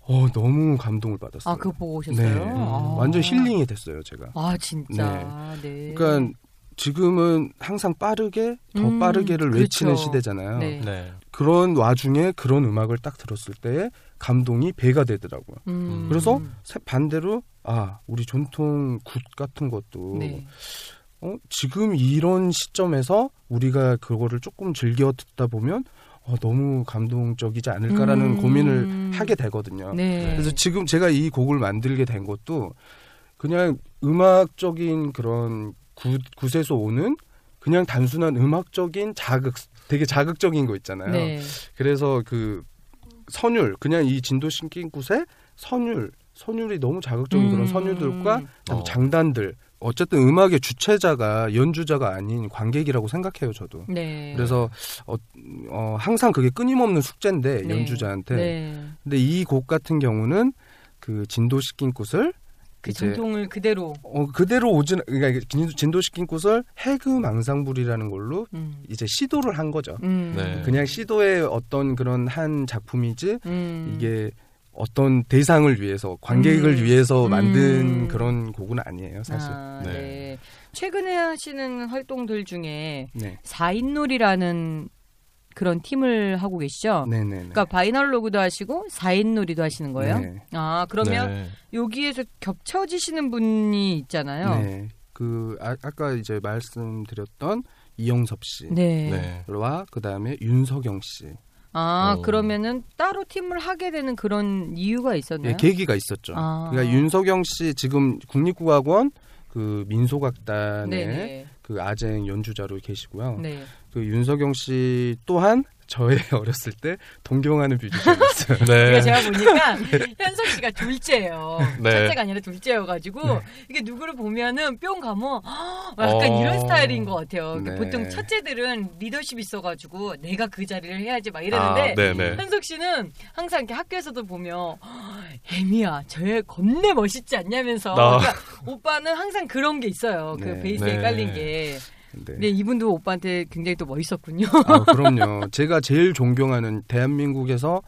[SPEAKER 3] 어 너무 감동을 받았어요.
[SPEAKER 1] 아, 그거 보고 오셨어요?
[SPEAKER 3] 네.
[SPEAKER 1] 아.
[SPEAKER 3] 완전 힐링이 됐어요 제가.
[SPEAKER 1] 아, 진짜. 네.
[SPEAKER 3] 그러니까 지금은 항상 빠르게 더
[SPEAKER 1] 음,
[SPEAKER 3] 빠르게를
[SPEAKER 1] 그렇죠.
[SPEAKER 3] 외치는 시대잖아요.
[SPEAKER 1] 네.
[SPEAKER 2] 네.
[SPEAKER 3] 그런 와중에 그런 음악을 딱 들었을 때 감동이 배가 되더라고요.
[SPEAKER 1] 음.
[SPEAKER 3] 그래서 세- 반대로 아 우리 전통 굿 같은 것도
[SPEAKER 1] 네.
[SPEAKER 3] 어, 지금 이런 시점에서 우리가 그거를 조금 즐겨 듣다 보면 어, 너무 감동적이지 않을까라는
[SPEAKER 1] 음.
[SPEAKER 3] 고민을 하게 되거든요.
[SPEAKER 1] 네.
[SPEAKER 3] 그래서 지금 제가 이 곡을 만들게 된 것도 그냥 음악적인 그런 굿, 굿에서 오는 그냥 단순한 음악적인 자극, 되게 자극적인 거 있잖아요.
[SPEAKER 1] 네.
[SPEAKER 3] 그래서 그 선율, 그냥 이 진도 씻김 굿의 선율, 선율이 너무 자극적인 그런
[SPEAKER 1] 음.
[SPEAKER 3] 선율들과 그다음에
[SPEAKER 2] 어.
[SPEAKER 3] 장단들. 어쨌든 음악의 주체자가 연주자가 아닌 관객이라고 생각해요, 저도.
[SPEAKER 1] 네.
[SPEAKER 3] 그래서 어, 어, 항상 그게 끊임없는 숙제인데
[SPEAKER 1] 네.
[SPEAKER 3] 연주자한테.
[SPEAKER 1] 네.
[SPEAKER 3] 근데 이 곡 같은 경우는 그 진도시킨 꽃을
[SPEAKER 1] 그 전통을 그대로.
[SPEAKER 3] 어, 그대로 오진 그러니까 이게 진- 진도 시킨 꽃을 해금망상불이라는 걸로
[SPEAKER 1] 음.
[SPEAKER 3] 이제 시도를 한 거죠.
[SPEAKER 1] 음.
[SPEAKER 2] 네.
[SPEAKER 3] 그냥 시도의 어떤 그런 한 작품이지
[SPEAKER 1] 음.
[SPEAKER 3] 이게 어떤 대상을 위해서 관객을
[SPEAKER 1] 음.
[SPEAKER 3] 위해서 만든
[SPEAKER 1] 음.
[SPEAKER 3] 그런 곡은 아니에요, 사실.
[SPEAKER 1] 아,
[SPEAKER 2] 네.
[SPEAKER 1] 네. 최근에 하시는 활동들 중에
[SPEAKER 3] 네.
[SPEAKER 1] 사인놀이라는 그런 팀을 하고 계시죠?
[SPEAKER 3] 네, 네, 네.
[SPEAKER 1] 그러니까 바이널로그도 하시고 사인놀이도 하시는 거예요?
[SPEAKER 3] 네.
[SPEAKER 1] 아 그러면
[SPEAKER 2] 네.
[SPEAKER 1] 여기에서 겹쳐지시는 분이 있잖아요.
[SPEAKER 3] 네. 그 아, 아까 이제 말씀드렸던 이영섭 씨와
[SPEAKER 1] 네.
[SPEAKER 2] 네.
[SPEAKER 3] 그다음에 윤석영 씨.
[SPEAKER 1] 아
[SPEAKER 2] 어.
[SPEAKER 1] 그러면은 따로 팀을 하게 되는 그런 이유가 있었나요?
[SPEAKER 3] 예, 계기가 있었죠.
[SPEAKER 1] 아.
[SPEAKER 3] 그러니까 윤석영 씨 지금 국립국악원 그 민소각단의
[SPEAKER 1] 네네.
[SPEAKER 3] 그 아쟁 연주자로 계시고요.
[SPEAKER 1] 네.
[SPEAKER 3] 그 윤석영 씨 또한 저의 어렸을 때 동경하는 뮤지션이었어요.
[SPEAKER 2] 네.
[SPEAKER 1] 이거 제가 보니까 현석 씨가 둘째예요.
[SPEAKER 2] 네.
[SPEAKER 1] 첫째가 아니라 둘째여가지고 이게 누구를 보면은 뿅 가면 헉, 약간
[SPEAKER 2] 어.
[SPEAKER 1] 이런 스타일인 것 같아요.
[SPEAKER 3] 네.
[SPEAKER 1] 보통 첫째들은 리더십 있어가지고 내가 그 자리를 해야지 막 이러는데
[SPEAKER 2] 아, 네네.
[SPEAKER 1] 현석 씨는 항상 이렇게 학교에서도 보면 애미야 쟤 겁내 멋있지 않냐면서
[SPEAKER 2] 아.
[SPEAKER 1] 그러니까 오빠는 항상 그런 게 있어요. 그
[SPEAKER 3] 네.
[SPEAKER 1] 베이스에
[SPEAKER 2] 네.
[SPEAKER 1] 깔린 게.
[SPEAKER 3] 네.
[SPEAKER 1] 근데 이분도 오빠한테 굉장히 또 멋있었군요.
[SPEAKER 3] 아, 그럼요. 제가 제일 존경하는 대한민국에서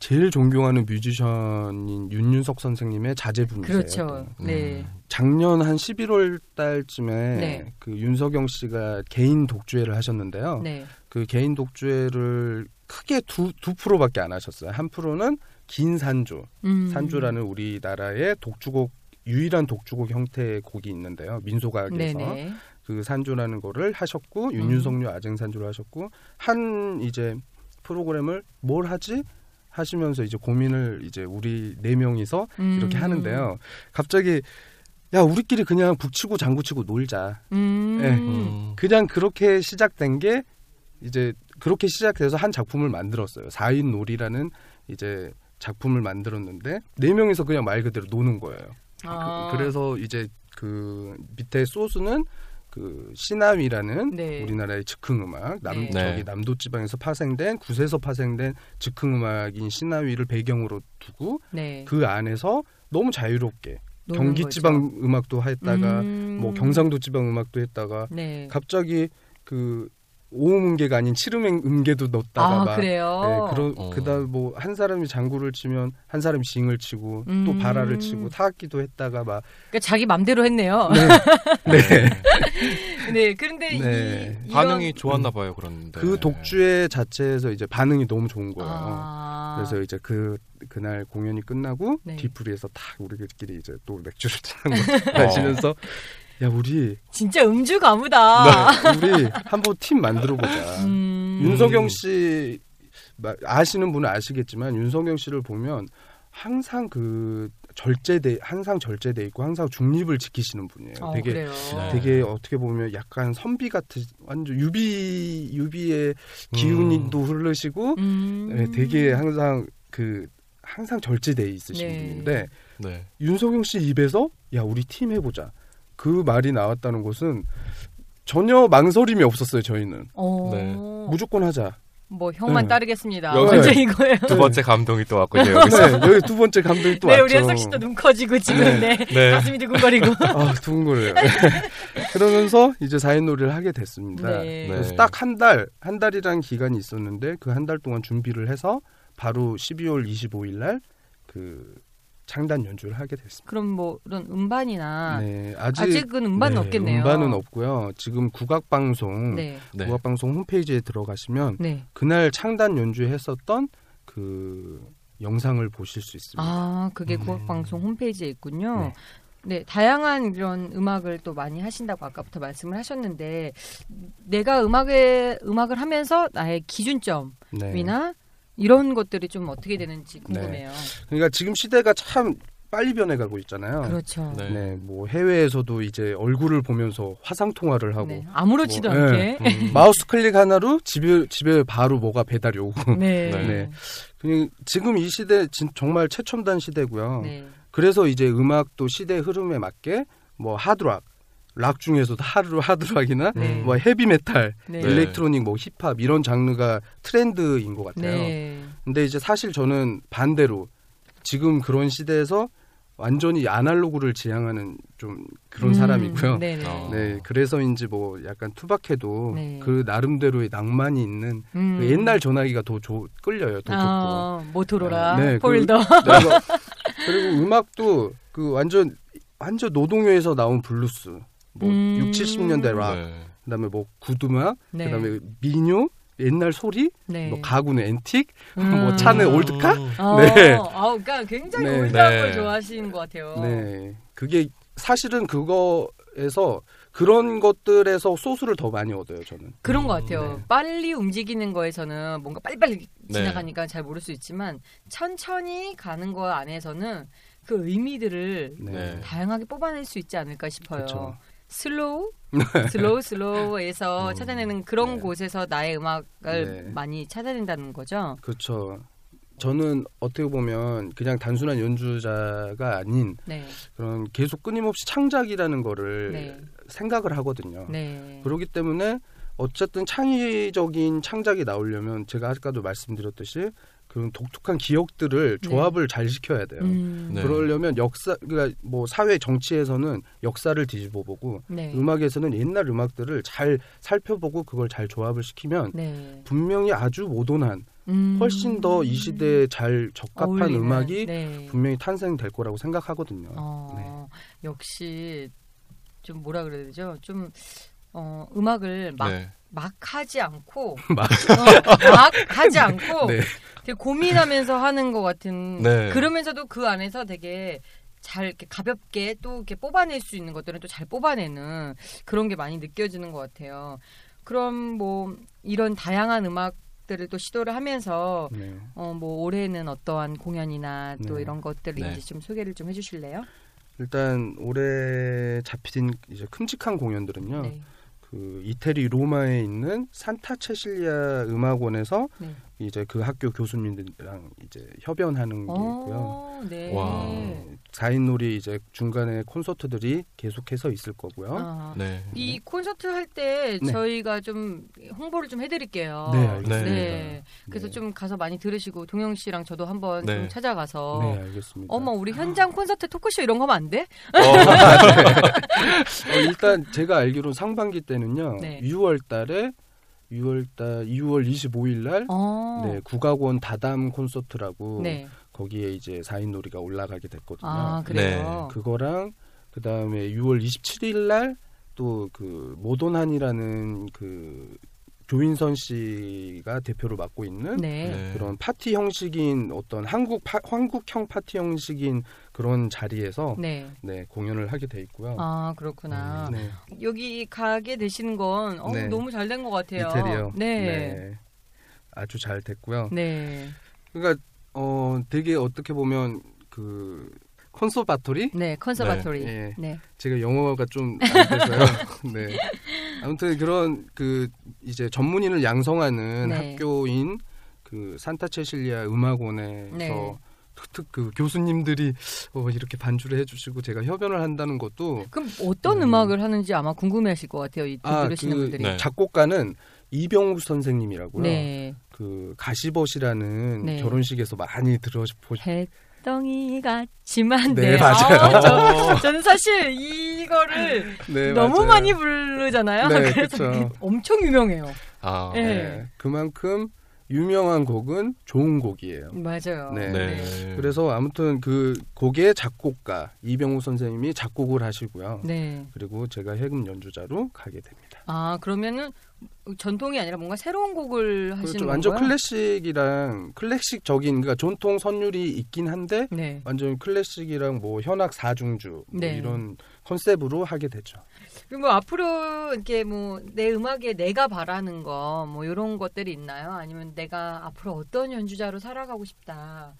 [SPEAKER 3] 제일 존경하는 뮤지션인 윤윤석 선생님의 자제분이세요.
[SPEAKER 1] 그렇죠. 네.
[SPEAKER 3] 작년 한 11월 달쯤에
[SPEAKER 1] 네.
[SPEAKER 3] 그 윤석영 씨가 개인 독주회를 하셨는데요.
[SPEAKER 1] 네.
[SPEAKER 3] 그 개인 독주회를 크게 두, 두 프로밖에 안 하셨어요. 한 프로는 긴 산조.
[SPEAKER 1] 음.
[SPEAKER 3] 산조라는 우리나라의 독주곡 유일한 독주곡 형태의 곡이 있는데요. 민소각에서
[SPEAKER 1] 네네.
[SPEAKER 3] 그 산조라는 거를 하셨고
[SPEAKER 1] 음.
[SPEAKER 3] 윤윤석류 아쟁 산조를 하셨고 한 이제 프로그램을 뭘 하지 하시면서 이제 고민을 이제 우리 네 명이서 이렇게
[SPEAKER 1] 음.
[SPEAKER 3] 하는데요. 갑자기 야 우리끼리 그냥 북치고 장구치고 놀자.
[SPEAKER 1] 음.
[SPEAKER 3] 네.
[SPEAKER 2] 음.
[SPEAKER 3] 그냥 그렇게 시작된 게 이제 그렇게 시작돼서 한 작품을 만들었어요. 4인 놀이라는 이제 작품을 만들었는데 네 명이서 그냥 말 그대로 노는 거예요.
[SPEAKER 1] 아.
[SPEAKER 3] 그, 래서 이제 그 밑에 소스는 그 시나위라는
[SPEAKER 1] 네.
[SPEAKER 3] 우리나라의 즉흥 음악 남
[SPEAKER 1] 네.
[SPEAKER 3] 저기
[SPEAKER 2] 네.
[SPEAKER 3] 남도 지방에서 파생된 굿에서 파생된 즉흥 음악인 시나위를 배경으로 두고
[SPEAKER 1] 네.
[SPEAKER 3] 그 안에서 너무 자유롭게 경기
[SPEAKER 1] 거죠.
[SPEAKER 3] 지방 음악도 했다가
[SPEAKER 1] 음.
[SPEAKER 3] 뭐 경상도 지방 음악도 했다가
[SPEAKER 1] 네.
[SPEAKER 3] 갑자기 그 오음 음계가 아닌 칠음 음계도 넣었다가
[SPEAKER 1] 아,
[SPEAKER 3] 막
[SPEAKER 1] 그래요?
[SPEAKER 3] 네, 그런
[SPEAKER 2] 어.
[SPEAKER 3] 그다음 뭐 한 사람이 장구를 치면 한 사람이 징을 치고 또
[SPEAKER 1] 음.
[SPEAKER 3] 바라를 치고 타악기도 했다가 막
[SPEAKER 1] 그러니까 자기 맘대로 했네요.
[SPEAKER 3] 네. 네.
[SPEAKER 1] 네. 그런데
[SPEAKER 3] 네.
[SPEAKER 1] 이
[SPEAKER 2] 반응이
[SPEAKER 1] 이런-
[SPEAKER 2] 좋았나 봐요, 그런데.
[SPEAKER 3] 그 독주의 자체에서 이제 반응이 너무 좋은 거예요.
[SPEAKER 1] 아.
[SPEAKER 3] 그래서 이제 그 그날 공연이 끝나고
[SPEAKER 1] 네.
[SPEAKER 3] 뒤풀이에서 탁 우리들끼리 이제 또 맥주를 짠거 마시면서 야 우리
[SPEAKER 1] 진짜 음주 가무다.
[SPEAKER 3] 네, 우리 한번 팀 만들어 보자.
[SPEAKER 1] 음.
[SPEAKER 3] 윤석영 씨 마- 아시는 분은 아시겠지만 윤석영 씨를 보면 항상 그 절제돼 항상 절제돼 있고 항상 중립을 지키시는 분이에요.
[SPEAKER 1] 어,
[SPEAKER 3] 되게
[SPEAKER 1] 그래요.
[SPEAKER 2] 네.
[SPEAKER 3] 되게 어떻게 보면 약간 선비 같은 완전 유비 유비의 기운도 흐르시고
[SPEAKER 1] 음.
[SPEAKER 3] 네, 되게 항상 그 항상 절제돼 있으신
[SPEAKER 1] 네.
[SPEAKER 3] 분인데
[SPEAKER 2] 네.
[SPEAKER 3] 윤석영 씨 입에서 야 우리 팀 해보자 그 말이 나왔다는 것은 전혀 망설임이 없었어요 저희는
[SPEAKER 1] 어.
[SPEAKER 2] 네.
[SPEAKER 3] 무조건 하자
[SPEAKER 1] 뭐 형만
[SPEAKER 3] 네.
[SPEAKER 1] 따르겠습니다.
[SPEAKER 2] 여기-
[SPEAKER 1] 먼저 이거예요.
[SPEAKER 2] 두 번째 감동이 또 왔고 이제 여기서.
[SPEAKER 3] 네, 여기 두 번째 감독이 또
[SPEAKER 1] 네,
[SPEAKER 3] 왔죠
[SPEAKER 1] 우리 현석 씨도 눈 커지고 지금 네.
[SPEAKER 2] 네.
[SPEAKER 1] 가슴이 두근거리고.
[SPEAKER 3] 아 두근거려요 그러면서 이제 4인 놀이를 하게 됐습니다
[SPEAKER 1] 네.
[SPEAKER 3] 그래서
[SPEAKER 2] 네.
[SPEAKER 3] 딱한 달한 달이란 기간이 있었는데 그 한 달 동안 준비를 해서 바로 12월 25일 날그 창단 연주를 하게 됐습니다.
[SPEAKER 1] 그럼 뭐 이런 음반이나
[SPEAKER 3] 네, 아직
[SPEAKER 1] 아직 은 음반은
[SPEAKER 3] 네,
[SPEAKER 1] 없겠네요.
[SPEAKER 3] 음반은 없고요. 지금 국악 방송
[SPEAKER 1] 네.
[SPEAKER 2] 네.
[SPEAKER 3] 국악 방송 홈페이지에 들어가시면
[SPEAKER 1] 네.
[SPEAKER 3] 그날 창단 연주했었던 그 영상을 보실 수 있습니다.
[SPEAKER 1] 아, 그게
[SPEAKER 2] 음.
[SPEAKER 1] 국악 방송 홈페이지에 있군요.
[SPEAKER 3] 네.
[SPEAKER 1] 네. 다양한 이런 음악을 또 많이 하신다고 아까부터 말씀을 하셨는데 내가 음악에 음악을 하면서 나의 기준점이나
[SPEAKER 3] 네.
[SPEAKER 1] 이런 것들이 좀 어떻게 되는지 궁금해요.
[SPEAKER 3] 그러니까 지금 시대가 참 빨리 변해가고 있잖아요.
[SPEAKER 1] 그렇죠.
[SPEAKER 2] 네.
[SPEAKER 3] 네, 뭐 해외에서도 이제 얼굴을 보면서 화상 통화를 하고
[SPEAKER 1] 네. 아무렇지도
[SPEAKER 3] 뭐,
[SPEAKER 1] 않게.
[SPEAKER 2] 음.
[SPEAKER 3] 마우스 클릭 하나로 집에 집에 바로 뭐가 배달이 오고.
[SPEAKER 1] 네.
[SPEAKER 2] 네.
[SPEAKER 3] 네. 그냥 지금 이 시대 진, 정말 최첨단 시대고요.
[SPEAKER 1] 네.
[SPEAKER 3] 그래서 이제 음악도 시대 흐름에 맞게 뭐 hard rock, 락 중에서도 hard hard rock이나
[SPEAKER 1] 네.
[SPEAKER 3] 뭐 헤비메탈,
[SPEAKER 1] 네.
[SPEAKER 2] 네.
[SPEAKER 3] electronic, 뭐 힙합 이런 장르가 트렌드인 것 같아요.
[SPEAKER 1] 네.
[SPEAKER 3] 근데 이제 사실 저는 반대로 지금 그런 시대에서 완전히 아날로그를 지향하는 좀 그런
[SPEAKER 1] 음,
[SPEAKER 3] 사람이고요.
[SPEAKER 1] 네네.
[SPEAKER 2] 어.
[SPEAKER 3] 네, 그래서인지 뭐 약간 투박해도
[SPEAKER 1] 네.
[SPEAKER 3] 그 나름대로의 낭만이 있는
[SPEAKER 1] 음.
[SPEAKER 3] 그 옛날 전화기가 더 조, 끌려요, 더 좋고.
[SPEAKER 1] 아, 모토로라,
[SPEAKER 3] 네,
[SPEAKER 1] 폴더.
[SPEAKER 3] 그 리고, 그리고 음악도 그 완전 완전 노동요에서 나온 블루스, 뭐
[SPEAKER 1] 음.
[SPEAKER 3] 6, 70년대 락,
[SPEAKER 2] 네.
[SPEAKER 3] 그다음에 뭐 구두막,
[SPEAKER 1] 네.
[SPEAKER 3] 그다음에 민요, 옛날 소리,
[SPEAKER 1] 네.
[SPEAKER 3] 뭐 가구는 앤틱,
[SPEAKER 1] 음.
[SPEAKER 3] 뭐 차는 old car?
[SPEAKER 1] 어,
[SPEAKER 3] 네.
[SPEAKER 1] 아우, 그러니까 굉장히
[SPEAKER 3] 네.
[SPEAKER 1] old한
[SPEAKER 2] 네.
[SPEAKER 1] 걸 좋아하시는 것 같아요.
[SPEAKER 3] 네. 그게 사실은 그거에서 그런 것들에서 소스를 더 많이 얻어요, 저는.
[SPEAKER 1] 그런 것 같아요.
[SPEAKER 3] 네.
[SPEAKER 1] 빨리 움직이는 거에서는 뭔가 빨리빨리
[SPEAKER 2] 네.
[SPEAKER 1] 지나가니까 잘 모를 수 있지만 천천히 가는 거 안에서는 그 의미들을
[SPEAKER 3] 네.
[SPEAKER 2] 네.
[SPEAKER 1] 다양하게 뽑아낼 수 있지 않을까 싶어요.
[SPEAKER 3] 그쵸.
[SPEAKER 1] slow, slow, slow에서
[SPEAKER 3] 음,
[SPEAKER 1] 찾아내는 그런
[SPEAKER 3] 네.
[SPEAKER 1] 곳에서 나의 음악을
[SPEAKER 3] 네.
[SPEAKER 1] 많이 찾아낸다는 거죠.
[SPEAKER 3] 그렇죠. 저는 어떻게 보면 그냥 단순한 연주자가 아닌
[SPEAKER 1] 네,
[SPEAKER 3] 그런 계속 끊임없이 창작이라는 거를
[SPEAKER 1] 네.
[SPEAKER 3] 생각을 하거든요.
[SPEAKER 1] 네,
[SPEAKER 3] 그렇기 때문에 어쨌든 창의적인 창작이 나오려면 제가 아까도 말씀드렸듯이 그런 독특한 기억들을
[SPEAKER 1] 네.
[SPEAKER 3] 조합을 잘 시켜야 돼요.
[SPEAKER 1] 음,
[SPEAKER 2] 네.
[SPEAKER 3] 그러려면 역사 그러니까 뭐 사회 정치에서는 역사를 뒤집어 보고
[SPEAKER 1] 네,
[SPEAKER 3] 음악에서는 옛날 음악들을 잘 살펴보고 그걸 잘 조합을 시키면
[SPEAKER 1] 네.
[SPEAKER 3] 분명히 아주 모던한
[SPEAKER 1] 음.
[SPEAKER 3] 훨씬 더 이 시대에 잘 적합한
[SPEAKER 1] 어울리는,
[SPEAKER 3] 음악이
[SPEAKER 1] 네.
[SPEAKER 3] 분명히 탄생될 거라고 생각하거든요.
[SPEAKER 1] 어, 역시 좀 뭐라 그래야 되죠? 좀 어, 음악을 막,
[SPEAKER 2] 네.
[SPEAKER 1] 막 하지 않고
[SPEAKER 3] 막.
[SPEAKER 1] 어, 막 하지 않고
[SPEAKER 3] 네.
[SPEAKER 1] 되게 고민하면서 하는 것 같은
[SPEAKER 2] 네.
[SPEAKER 1] 그러면서도 그 안에서 되게 잘 이렇게 가볍게 또 이렇게 뽑아낼 수 있는 것들은 또 잘 뽑아내는 그런 게 많이 느껴지는 것 같아요. 그럼 뭐 이런 다양한 음악 들을 또 시도를 하면서
[SPEAKER 3] 네.
[SPEAKER 1] 어뭐 올해는 어떠한 공연이나 또
[SPEAKER 3] 네.
[SPEAKER 1] 이런 것들을
[SPEAKER 2] 네.
[SPEAKER 1] 이제 좀 소개를 좀 해주실래요?
[SPEAKER 3] 일단 올해 잡힌 이제 큼직한 공연들은요.
[SPEAKER 1] 네.
[SPEAKER 3] 그 이태리 로마에 있는 산타 체실리아 음악원에서
[SPEAKER 1] 네.
[SPEAKER 3] 이제 그 학교 교수님들이랑 이제 협연하는 게 있고요.
[SPEAKER 1] 어, 네.
[SPEAKER 2] 와.
[SPEAKER 3] 4인 놀이 이제 중간에 콘서트들이 계속해서 있을 거고요.
[SPEAKER 1] 아,
[SPEAKER 2] 네.
[SPEAKER 1] 이 콘서트 할때
[SPEAKER 3] 네.
[SPEAKER 1] 저희가 좀 홍보를 좀 해드릴게요.
[SPEAKER 3] 네, 알겠습니다.
[SPEAKER 1] 네. 그래서
[SPEAKER 3] 네.
[SPEAKER 1] 좀 가서 많이 들으시고 동영 씨랑 저도 한번
[SPEAKER 2] 네.
[SPEAKER 1] 좀 찾아가서
[SPEAKER 3] 네, 알겠습니다.
[SPEAKER 1] 어머 우리 현장 콘서트 토크쇼 이런 거 하면 안 돼?
[SPEAKER 3] 어, 일단 제가 알기로 상반기 때는요.
[SPEAKER 1] 네.
[SPEAKER 3] 6월 달에 6월달 2월 25일 날
[SPEAKER 1] 어.
[SPEAKER 3] 네, 국악원 다담 콘서트라고
[SPEAKER 1] 네.
[SPEAKER 3] 거기에 이제 사인 놀이가 올라가게 됐거든요.
[SPEAKER 1] 아, 그래요.
[SPEAKER 3] 그거랑 그다음에 6월 27일 날 또 그 모돈한이라는 그 조인선 씨가 대표로 맡고 있는
[SPEAKER 1] 네.
[SPEAKER 2] 네.
[SPEAKER 3] 그런 파티 형식인 어떤 한국 파, 한국형 파티 형식인 그런 자리에서 네,
[SPEAKER 1] 네.
[SPEAKER 3] 공연을 하게 돼 있고요.
[SPEAKER 1] 아, 그렇구나.
[SPEAKER 3] 네,
[SPEAKER 1] 여기 가게 되시는 건 어,
[SPEAKER 3] 네.
[SPEAKER 1] 너무 잘 된 것 같아요.
[SPEAKER 3] 이태리요.
[SPEAKER 1] 네.
[SPEAKER 3] 아주 잘 됐고요.
[SPEAKER 1] 네.
[SPEAKER 3] 그러니까 어 되게 어떻게 보면 그 콘서바토리
[SPEAKER 1] 네, 컨서바토리.
[SPEAKER 3] 네.
[SPEAKER 1] 네.
[SPEAKER 3] 예. 제가 영어가 좀 안 돼서요. 네. 아무튼 그런 그 이제 전문인을 양성하는
[SPEAKER 1] 네.
[SPEAKER 3] 학교인 그 산타체실리아 음악원에서
[SPEAKER 1] 네.
[SPEAKER 3] 그 교수님들이 어, 이렇게 반주를 해주시고 제가 협연을 한다는 것도
[SPEAKER 1] 그럼 어떤
[SPEAKER 3] 음.
[SPEAKER 1] 음. 악을 하는지 아마 궁금해하실 것 같아요. 이
[SPEAKER 3] 아,
[SPEAKER 1] 들으시는
[SPEAKER 3] 그
[SPEAKER 1] 분들이.
[SPEAKER 2] 네.
[SPEAKER 3] 작곡가는 이병우 선생님이라고요.
[SPEAKER 1] 네.
[SPEAKER 3] 그 가시벗이라는
[SPEAKER 1] 네.
[SPEAKER 3] 결혼식에서 많이 들어보시.
[SPEAKER 1] 햇덩이 같지만
[SPEAKER 3] 네,
[SPEAKER 1] 네.
[SPEAKER 3] 맞아요.
[SPEAKER 1] 아, 저, 저는 사실 이거를
[SPEAKER 3] 네,
[SPEAKER 1] 너무
[SPEAKER 3] 맞아요.
[SPEAKER 1] 많이 부르잖아요.
[SPEAKER 3] 네,
[SPEAKER 1] 그래서 엄청 유명해요.
[SPEAKER 2] 아,
[SPEAKER 1] 네.
[SPEAKER 3] 네. 그만큼 유명한 곡은 좋은 곡이에요.
[SPEAKER 1] 맞아요.
[SPEAKER 3] 네.
[SPEAKER 2] 네.
[SPEAKER 3] 그래서 아무튼 그 곡의 작곡가 이병우 선생님이 작곡을 하시고요.
[SPEAKER 1] 네.
[SPEAKER 3] 그리고 제가 해금 연주자로 가게 됩니다.
[SPEAKER 1] 아 그러면은 전통이 아니라 뭔가 새로운 곡을 하시는
[SPEAKER 3] 그렇죠.
[SPEAKER 1] 건가요?
[SPEAKER 3] 완전 클래식이랑 클래식적인 그러니까 전통 선율이 있긴 한데
[SPEAKER 1] 네.
[SPEAKER 3] 완전 클래식이랑 뭐 현악 사중주 뭐
[SPEAKER 1] 네.
[SPEAKER 3] 이런 컨셉으로 하게 되죠.
[SPEAKER 1] 그리고 뭐 앞으로 이렇게 뭐 내 음악에 내가 바라는 거 뭐 이런 것들이 있나요? 아니면 내가 앞으로 어떤 연주자로 살아가고 싶다.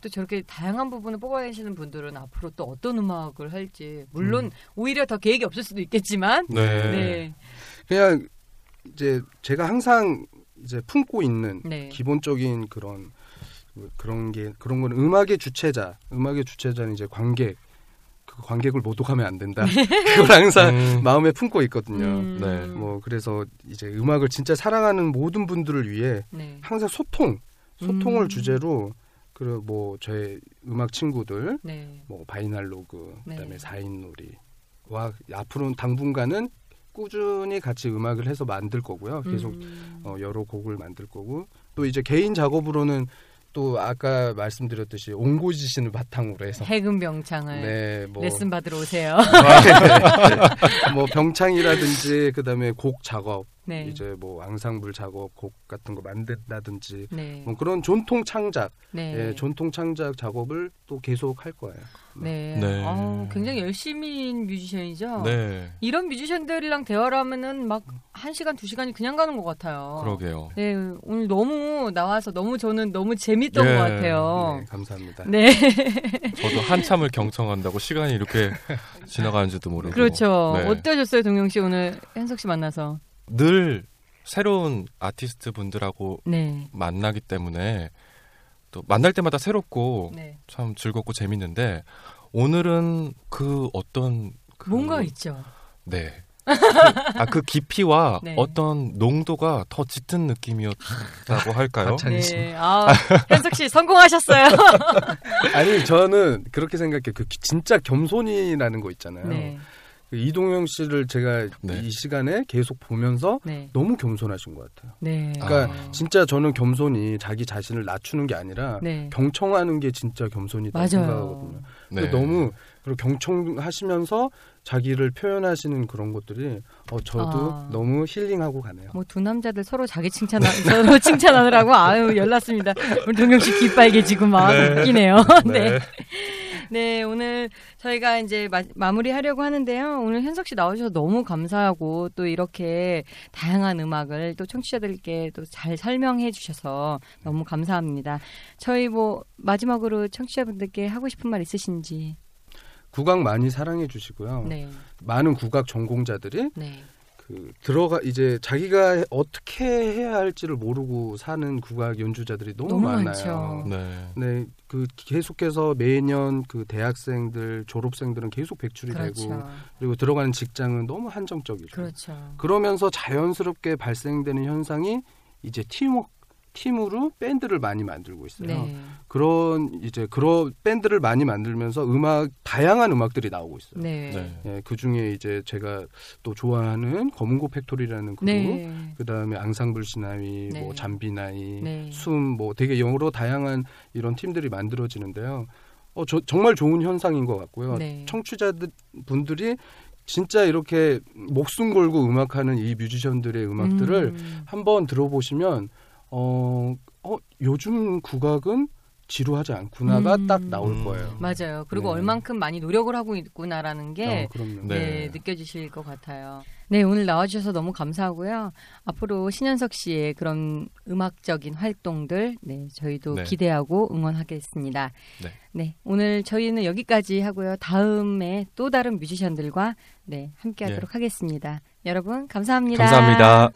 [SPEAKER 1] 또 저렇게 다양한 부분을 뽑아내시는 분들은 앞으로 또 어떤 음악을 할지 물론
[SPEAKER 3] 음.
[SPEAKER 1] 오히려 더 계획이 없을 수도 있겠지만
[SPEAKER 2] 네.
[SPEAKER 1] 네.
[SPEAKER 3] 그냥 이제 제가 항상 이제 품고 있는
[SPEAKER 1] 네.
[SPEAKER 3] 기본적인 그런 그런 게 그런 거는 음악의 주체자, 음악의 주체자는 이제 관객. 그 관객을 모독하면 안 된다. 그걸 항상
[SPEAKER 2] 음,
[SPEAKER 3] 마음에 품고 있거든요.
[SPEAKER 1] 음.
[SPEAKER 2] 네.
[SPEAKER 3] 뭐 그래서 이제 음악을 진짜 사랑하는 모든 분들을 위해
[SPEAKER 1] 네.
[SPEAKER 3] 항상 소통, 소통을
[SPEAKER 1] 음.
[SPEAKER 3] 주제로 그리고 뭐 저의 음악 친구들,
[SPEAKER 1] 네.
[SPEAKER 3] 뭐 바이날로그,
[SPEAKER 1] 네.
[SPEAKER 3] 그다음에 사인놀이와 앞으로는 당분간은 꾸준히 같이 음악을 해서 만들 거고요. 계속
[SPEAKER 1] 음.
[SPEAKER 3] 어, 여러 곡을 만들 거고 또 이제 개인 작업으로는 또 아까 말씀드렸듯이 옹고지신을 바탕으로 해서.
[SPEAKER 1] 해금 병창을
[SPEAKER 3] 네, 뭐.
[SPEAKER 1] 레슨 받으러 오세요.
[SPEAKER 3] 뭐 병창이라든지 그다음에 곡 작업
[SPEAKER 1] 네.
[SPEAKER 3] 이제 뭐 앙상블 작업 곡 같은 거 만든다든지
[SPEAKER 1] 네.
[SPEAKER 3] 뭐 그런 전통 창작
[SPEAKER 1] 네.
[SPEAKER 3] 예, 전통 창작 작업을 또 계속 할 거예요.
[SPEAKER 1] 네.
[SPEAKER 2] 네.
[SPEAKER 1] 아우, 굉장히 열심인 뮤지션이죠.
[SPEAKER 2] 네.
[SPEAKER 1] 이런 뮤지션들이랑 대화를 하면은 막 한 시간 두 시간이 그냥 가는 것 같아요.
[SPEAKER 2] 그러게요.
[SPEAKER 1] 네, 오늘 너무 나와서 너무 저는 너무 재밌던
[SPEAKER 2] 예.
[SPEAKER 1] 것 같아요.
[SPEAKER 3] 네, 감사합니다.
[SPEAKER 1] 네,
[SPEAKER 2] 저도 한참을 경청한다고 시간이 이렇게 지나가는지도 모르고.
[SPEAKER 1] 그렇죠.
[SPEAKER 2] 네.
[SPEAKER 1] 어떠셨어요, 동영 씨 오늘 현석 씨 만나서?
[SPEAKER 2] 늘 새로운 아티스트 분들하고
[SPEAKER 1] 네,
[SPEAKER 2] 만나기 때문에 또 만날 때마다 새롭고
[SPEAKER 1] 네.
[SPEAKER 2] 참 즐겁고 재밌는데 오늘은 그 어떤 그
[SPEAKER 1] 뭔가 있죠.
[SPEAKER 2] 네. 아그 깊이와
[SPEAKER 1] 네.
[SPEAKER 2] 어떤 농도가 더 짙은 느낌이었다고 할까요?
[SPEAKER 3] 가찬- 찬-
[SPEAKER 1] 네, 아 현석 씨 성공하셨어요.
[SPEAKER 3] 아니 저는 그렇게 생각해. 그 기- 진짜 겸손이라는 거 있잖아요.
[SPEAKER 1] 네,
[SPEAKER 3] 그 이동영 씨를 제가
[SPEAKER 2] 네.
[SPEAKER 3] 이 시간에 계속 보면서
[SPEAKER 1] 네,
[SPEAKER 3] 너무 겸손하신 것 같아요.
[SPEAKER 1] 네.
[SPEAKER 3] 그러니까
[SPEAKER 1] 아.
[SPEAKER 3] 진짜 저는 겸손이 자기 자신을 낮추는 게 아니라
[SPEAKER 1] 네,
[SPEAKER 3] 경청하는 게 진짜 겸손이다
[SPEAKER 1] 맞아요.
[SPEAKER 3] 생각하거든요.
[SPEAKER 2] 네.
[SPEAKER 3] 너무 그리고 경청하시면서 자기를 표현하시는 그런 것들이 어, 저도
[SPEAKER 1] 아.
[SPEAKER 3] 너무 힐링하고 가네요.
[SPEAKER 1] 뭐 두 남자들 서로 자기 칭찬 서로 칭찬하느라고 아유 열났습니다. 우리 동영 씨 귀빨개지고 막
[SPEAKER 2] 네.
[SPEAKER 1] 웃기네요. 네.
[SPEAKER 2] 네.
[SPEAKER 1] 네, 오늘 저희가 이제 마, 무리 하려고 하는데요. 오늘 현석 씨 나오셔서 너무 감사하고 또 이렇게 다양한 음악을 또 청취자들께 또 잘 설명해 주셔서 너무 감사합니다. 저희 뭐 마지막으로 청취자분들께 하고 싶은 말 있으신지.
[SPEAKER 3] 국악 많이 사랑해 주시고요.
[SPEAKER 1] 네.
[SPEAKER 3] 많은 국악 전공자들이
[SPEAKER 1] 네.
[SPEAKER 3] 그 들어가 이제 자기가 어떻게 해야 할지를 모르고 사는 국악 연주자들이 너무,
[SPEAKER 1] 너무
[SPEAKER 3] 많아요.
[SPEAKER 1] 많죠.
[SPEAKER 2] 네.
[SPEAKER 3] 네, 그 계속해서 매년 그 대학생들 졸업생들은 계속 배출이 되고
[SPEAKER 1] 그렇죠.
[SPEAKER 3] 그리고 들어가는 직장은 너무 한정적이죠.
[SPEAKER 1] 그렇죠.
[SPEAKER 3] 그러면서 자연스럽게 발생되는 현상이 이제 팀워크 팀으로 밴드를 많이 만들고 있어요.
[SPEAKER 1] 네.
[SPEAKER 3] 그런 이제 그런 밴드를 많이 만들면서 음악 다양한 음악들이 나오고 있어요.
[SPEAKER 1] 네.
[SPEAKER 2] 네.
[SPEAKER 3] 예, 그 중에 이제 제가 또 좋아하는 거문고 팩토리라는 그룹,
[SPEAKER 1] 네.
[SPEAKER 3] 그 다음에 앙상블 시나위,
[SPEAKER 1] 네.
[SPEAKER 3] 뭐 잠비나이,
[SPEAKER 1] 네.
[SPEAKER 3] 숨, 뭐 되게 여러 다양한 이런 팀들이 만들어지는데요. 어, 저, 정말 좋은 현상인 것 같고요.
[SPEAKER 1] 네.
[SPEAKER 3] 청취자들 분들이 진짜 이렇게 목숨 걸고 음악하는 이 뮤지션들의 음악들을
[SPEAKER 1] 음.
[SPEAKER 3] 한번 들어보시면 어, 어 요즘 국악은 지루하지 않구나가
[SPEAKER 1] 음.
[SPEAKER 3] 딱 나올
[SPEAKER 2] 음.
[SPEAKER 3] 거예요.
[SPEAKER 1] 맞아요. 그리고
[SPEAKER 3] 네.
[SPEAKER 1] 얼만큼 많이 노력을 하고 있구나라는 게
[SPEAKER 3] 어.
[SPEAKER 1] 네.
[SPEAKER 2] 네.
[SPEAKER 1] 느껴지실 것 같아요. 네, 오늘 나와주셔서 너무 감사하고요. 앞으로 신현석 씨의 그런 음악적인 활동들, 네, 저희도
[SPEAKER 2] 네.
[SPEAKER 1] 기대하고 응원하겠습니다.
[SPEAKER 2] 네.
[SPEAKER 1] 네, 오늘 저희는 여기까지 하고요. 다음에 또 다른 뮤지션들과 네, 함께 하도록 하겠습니다. 여러분, 감사합니다.
[SPEAKER 2] 감사합니다.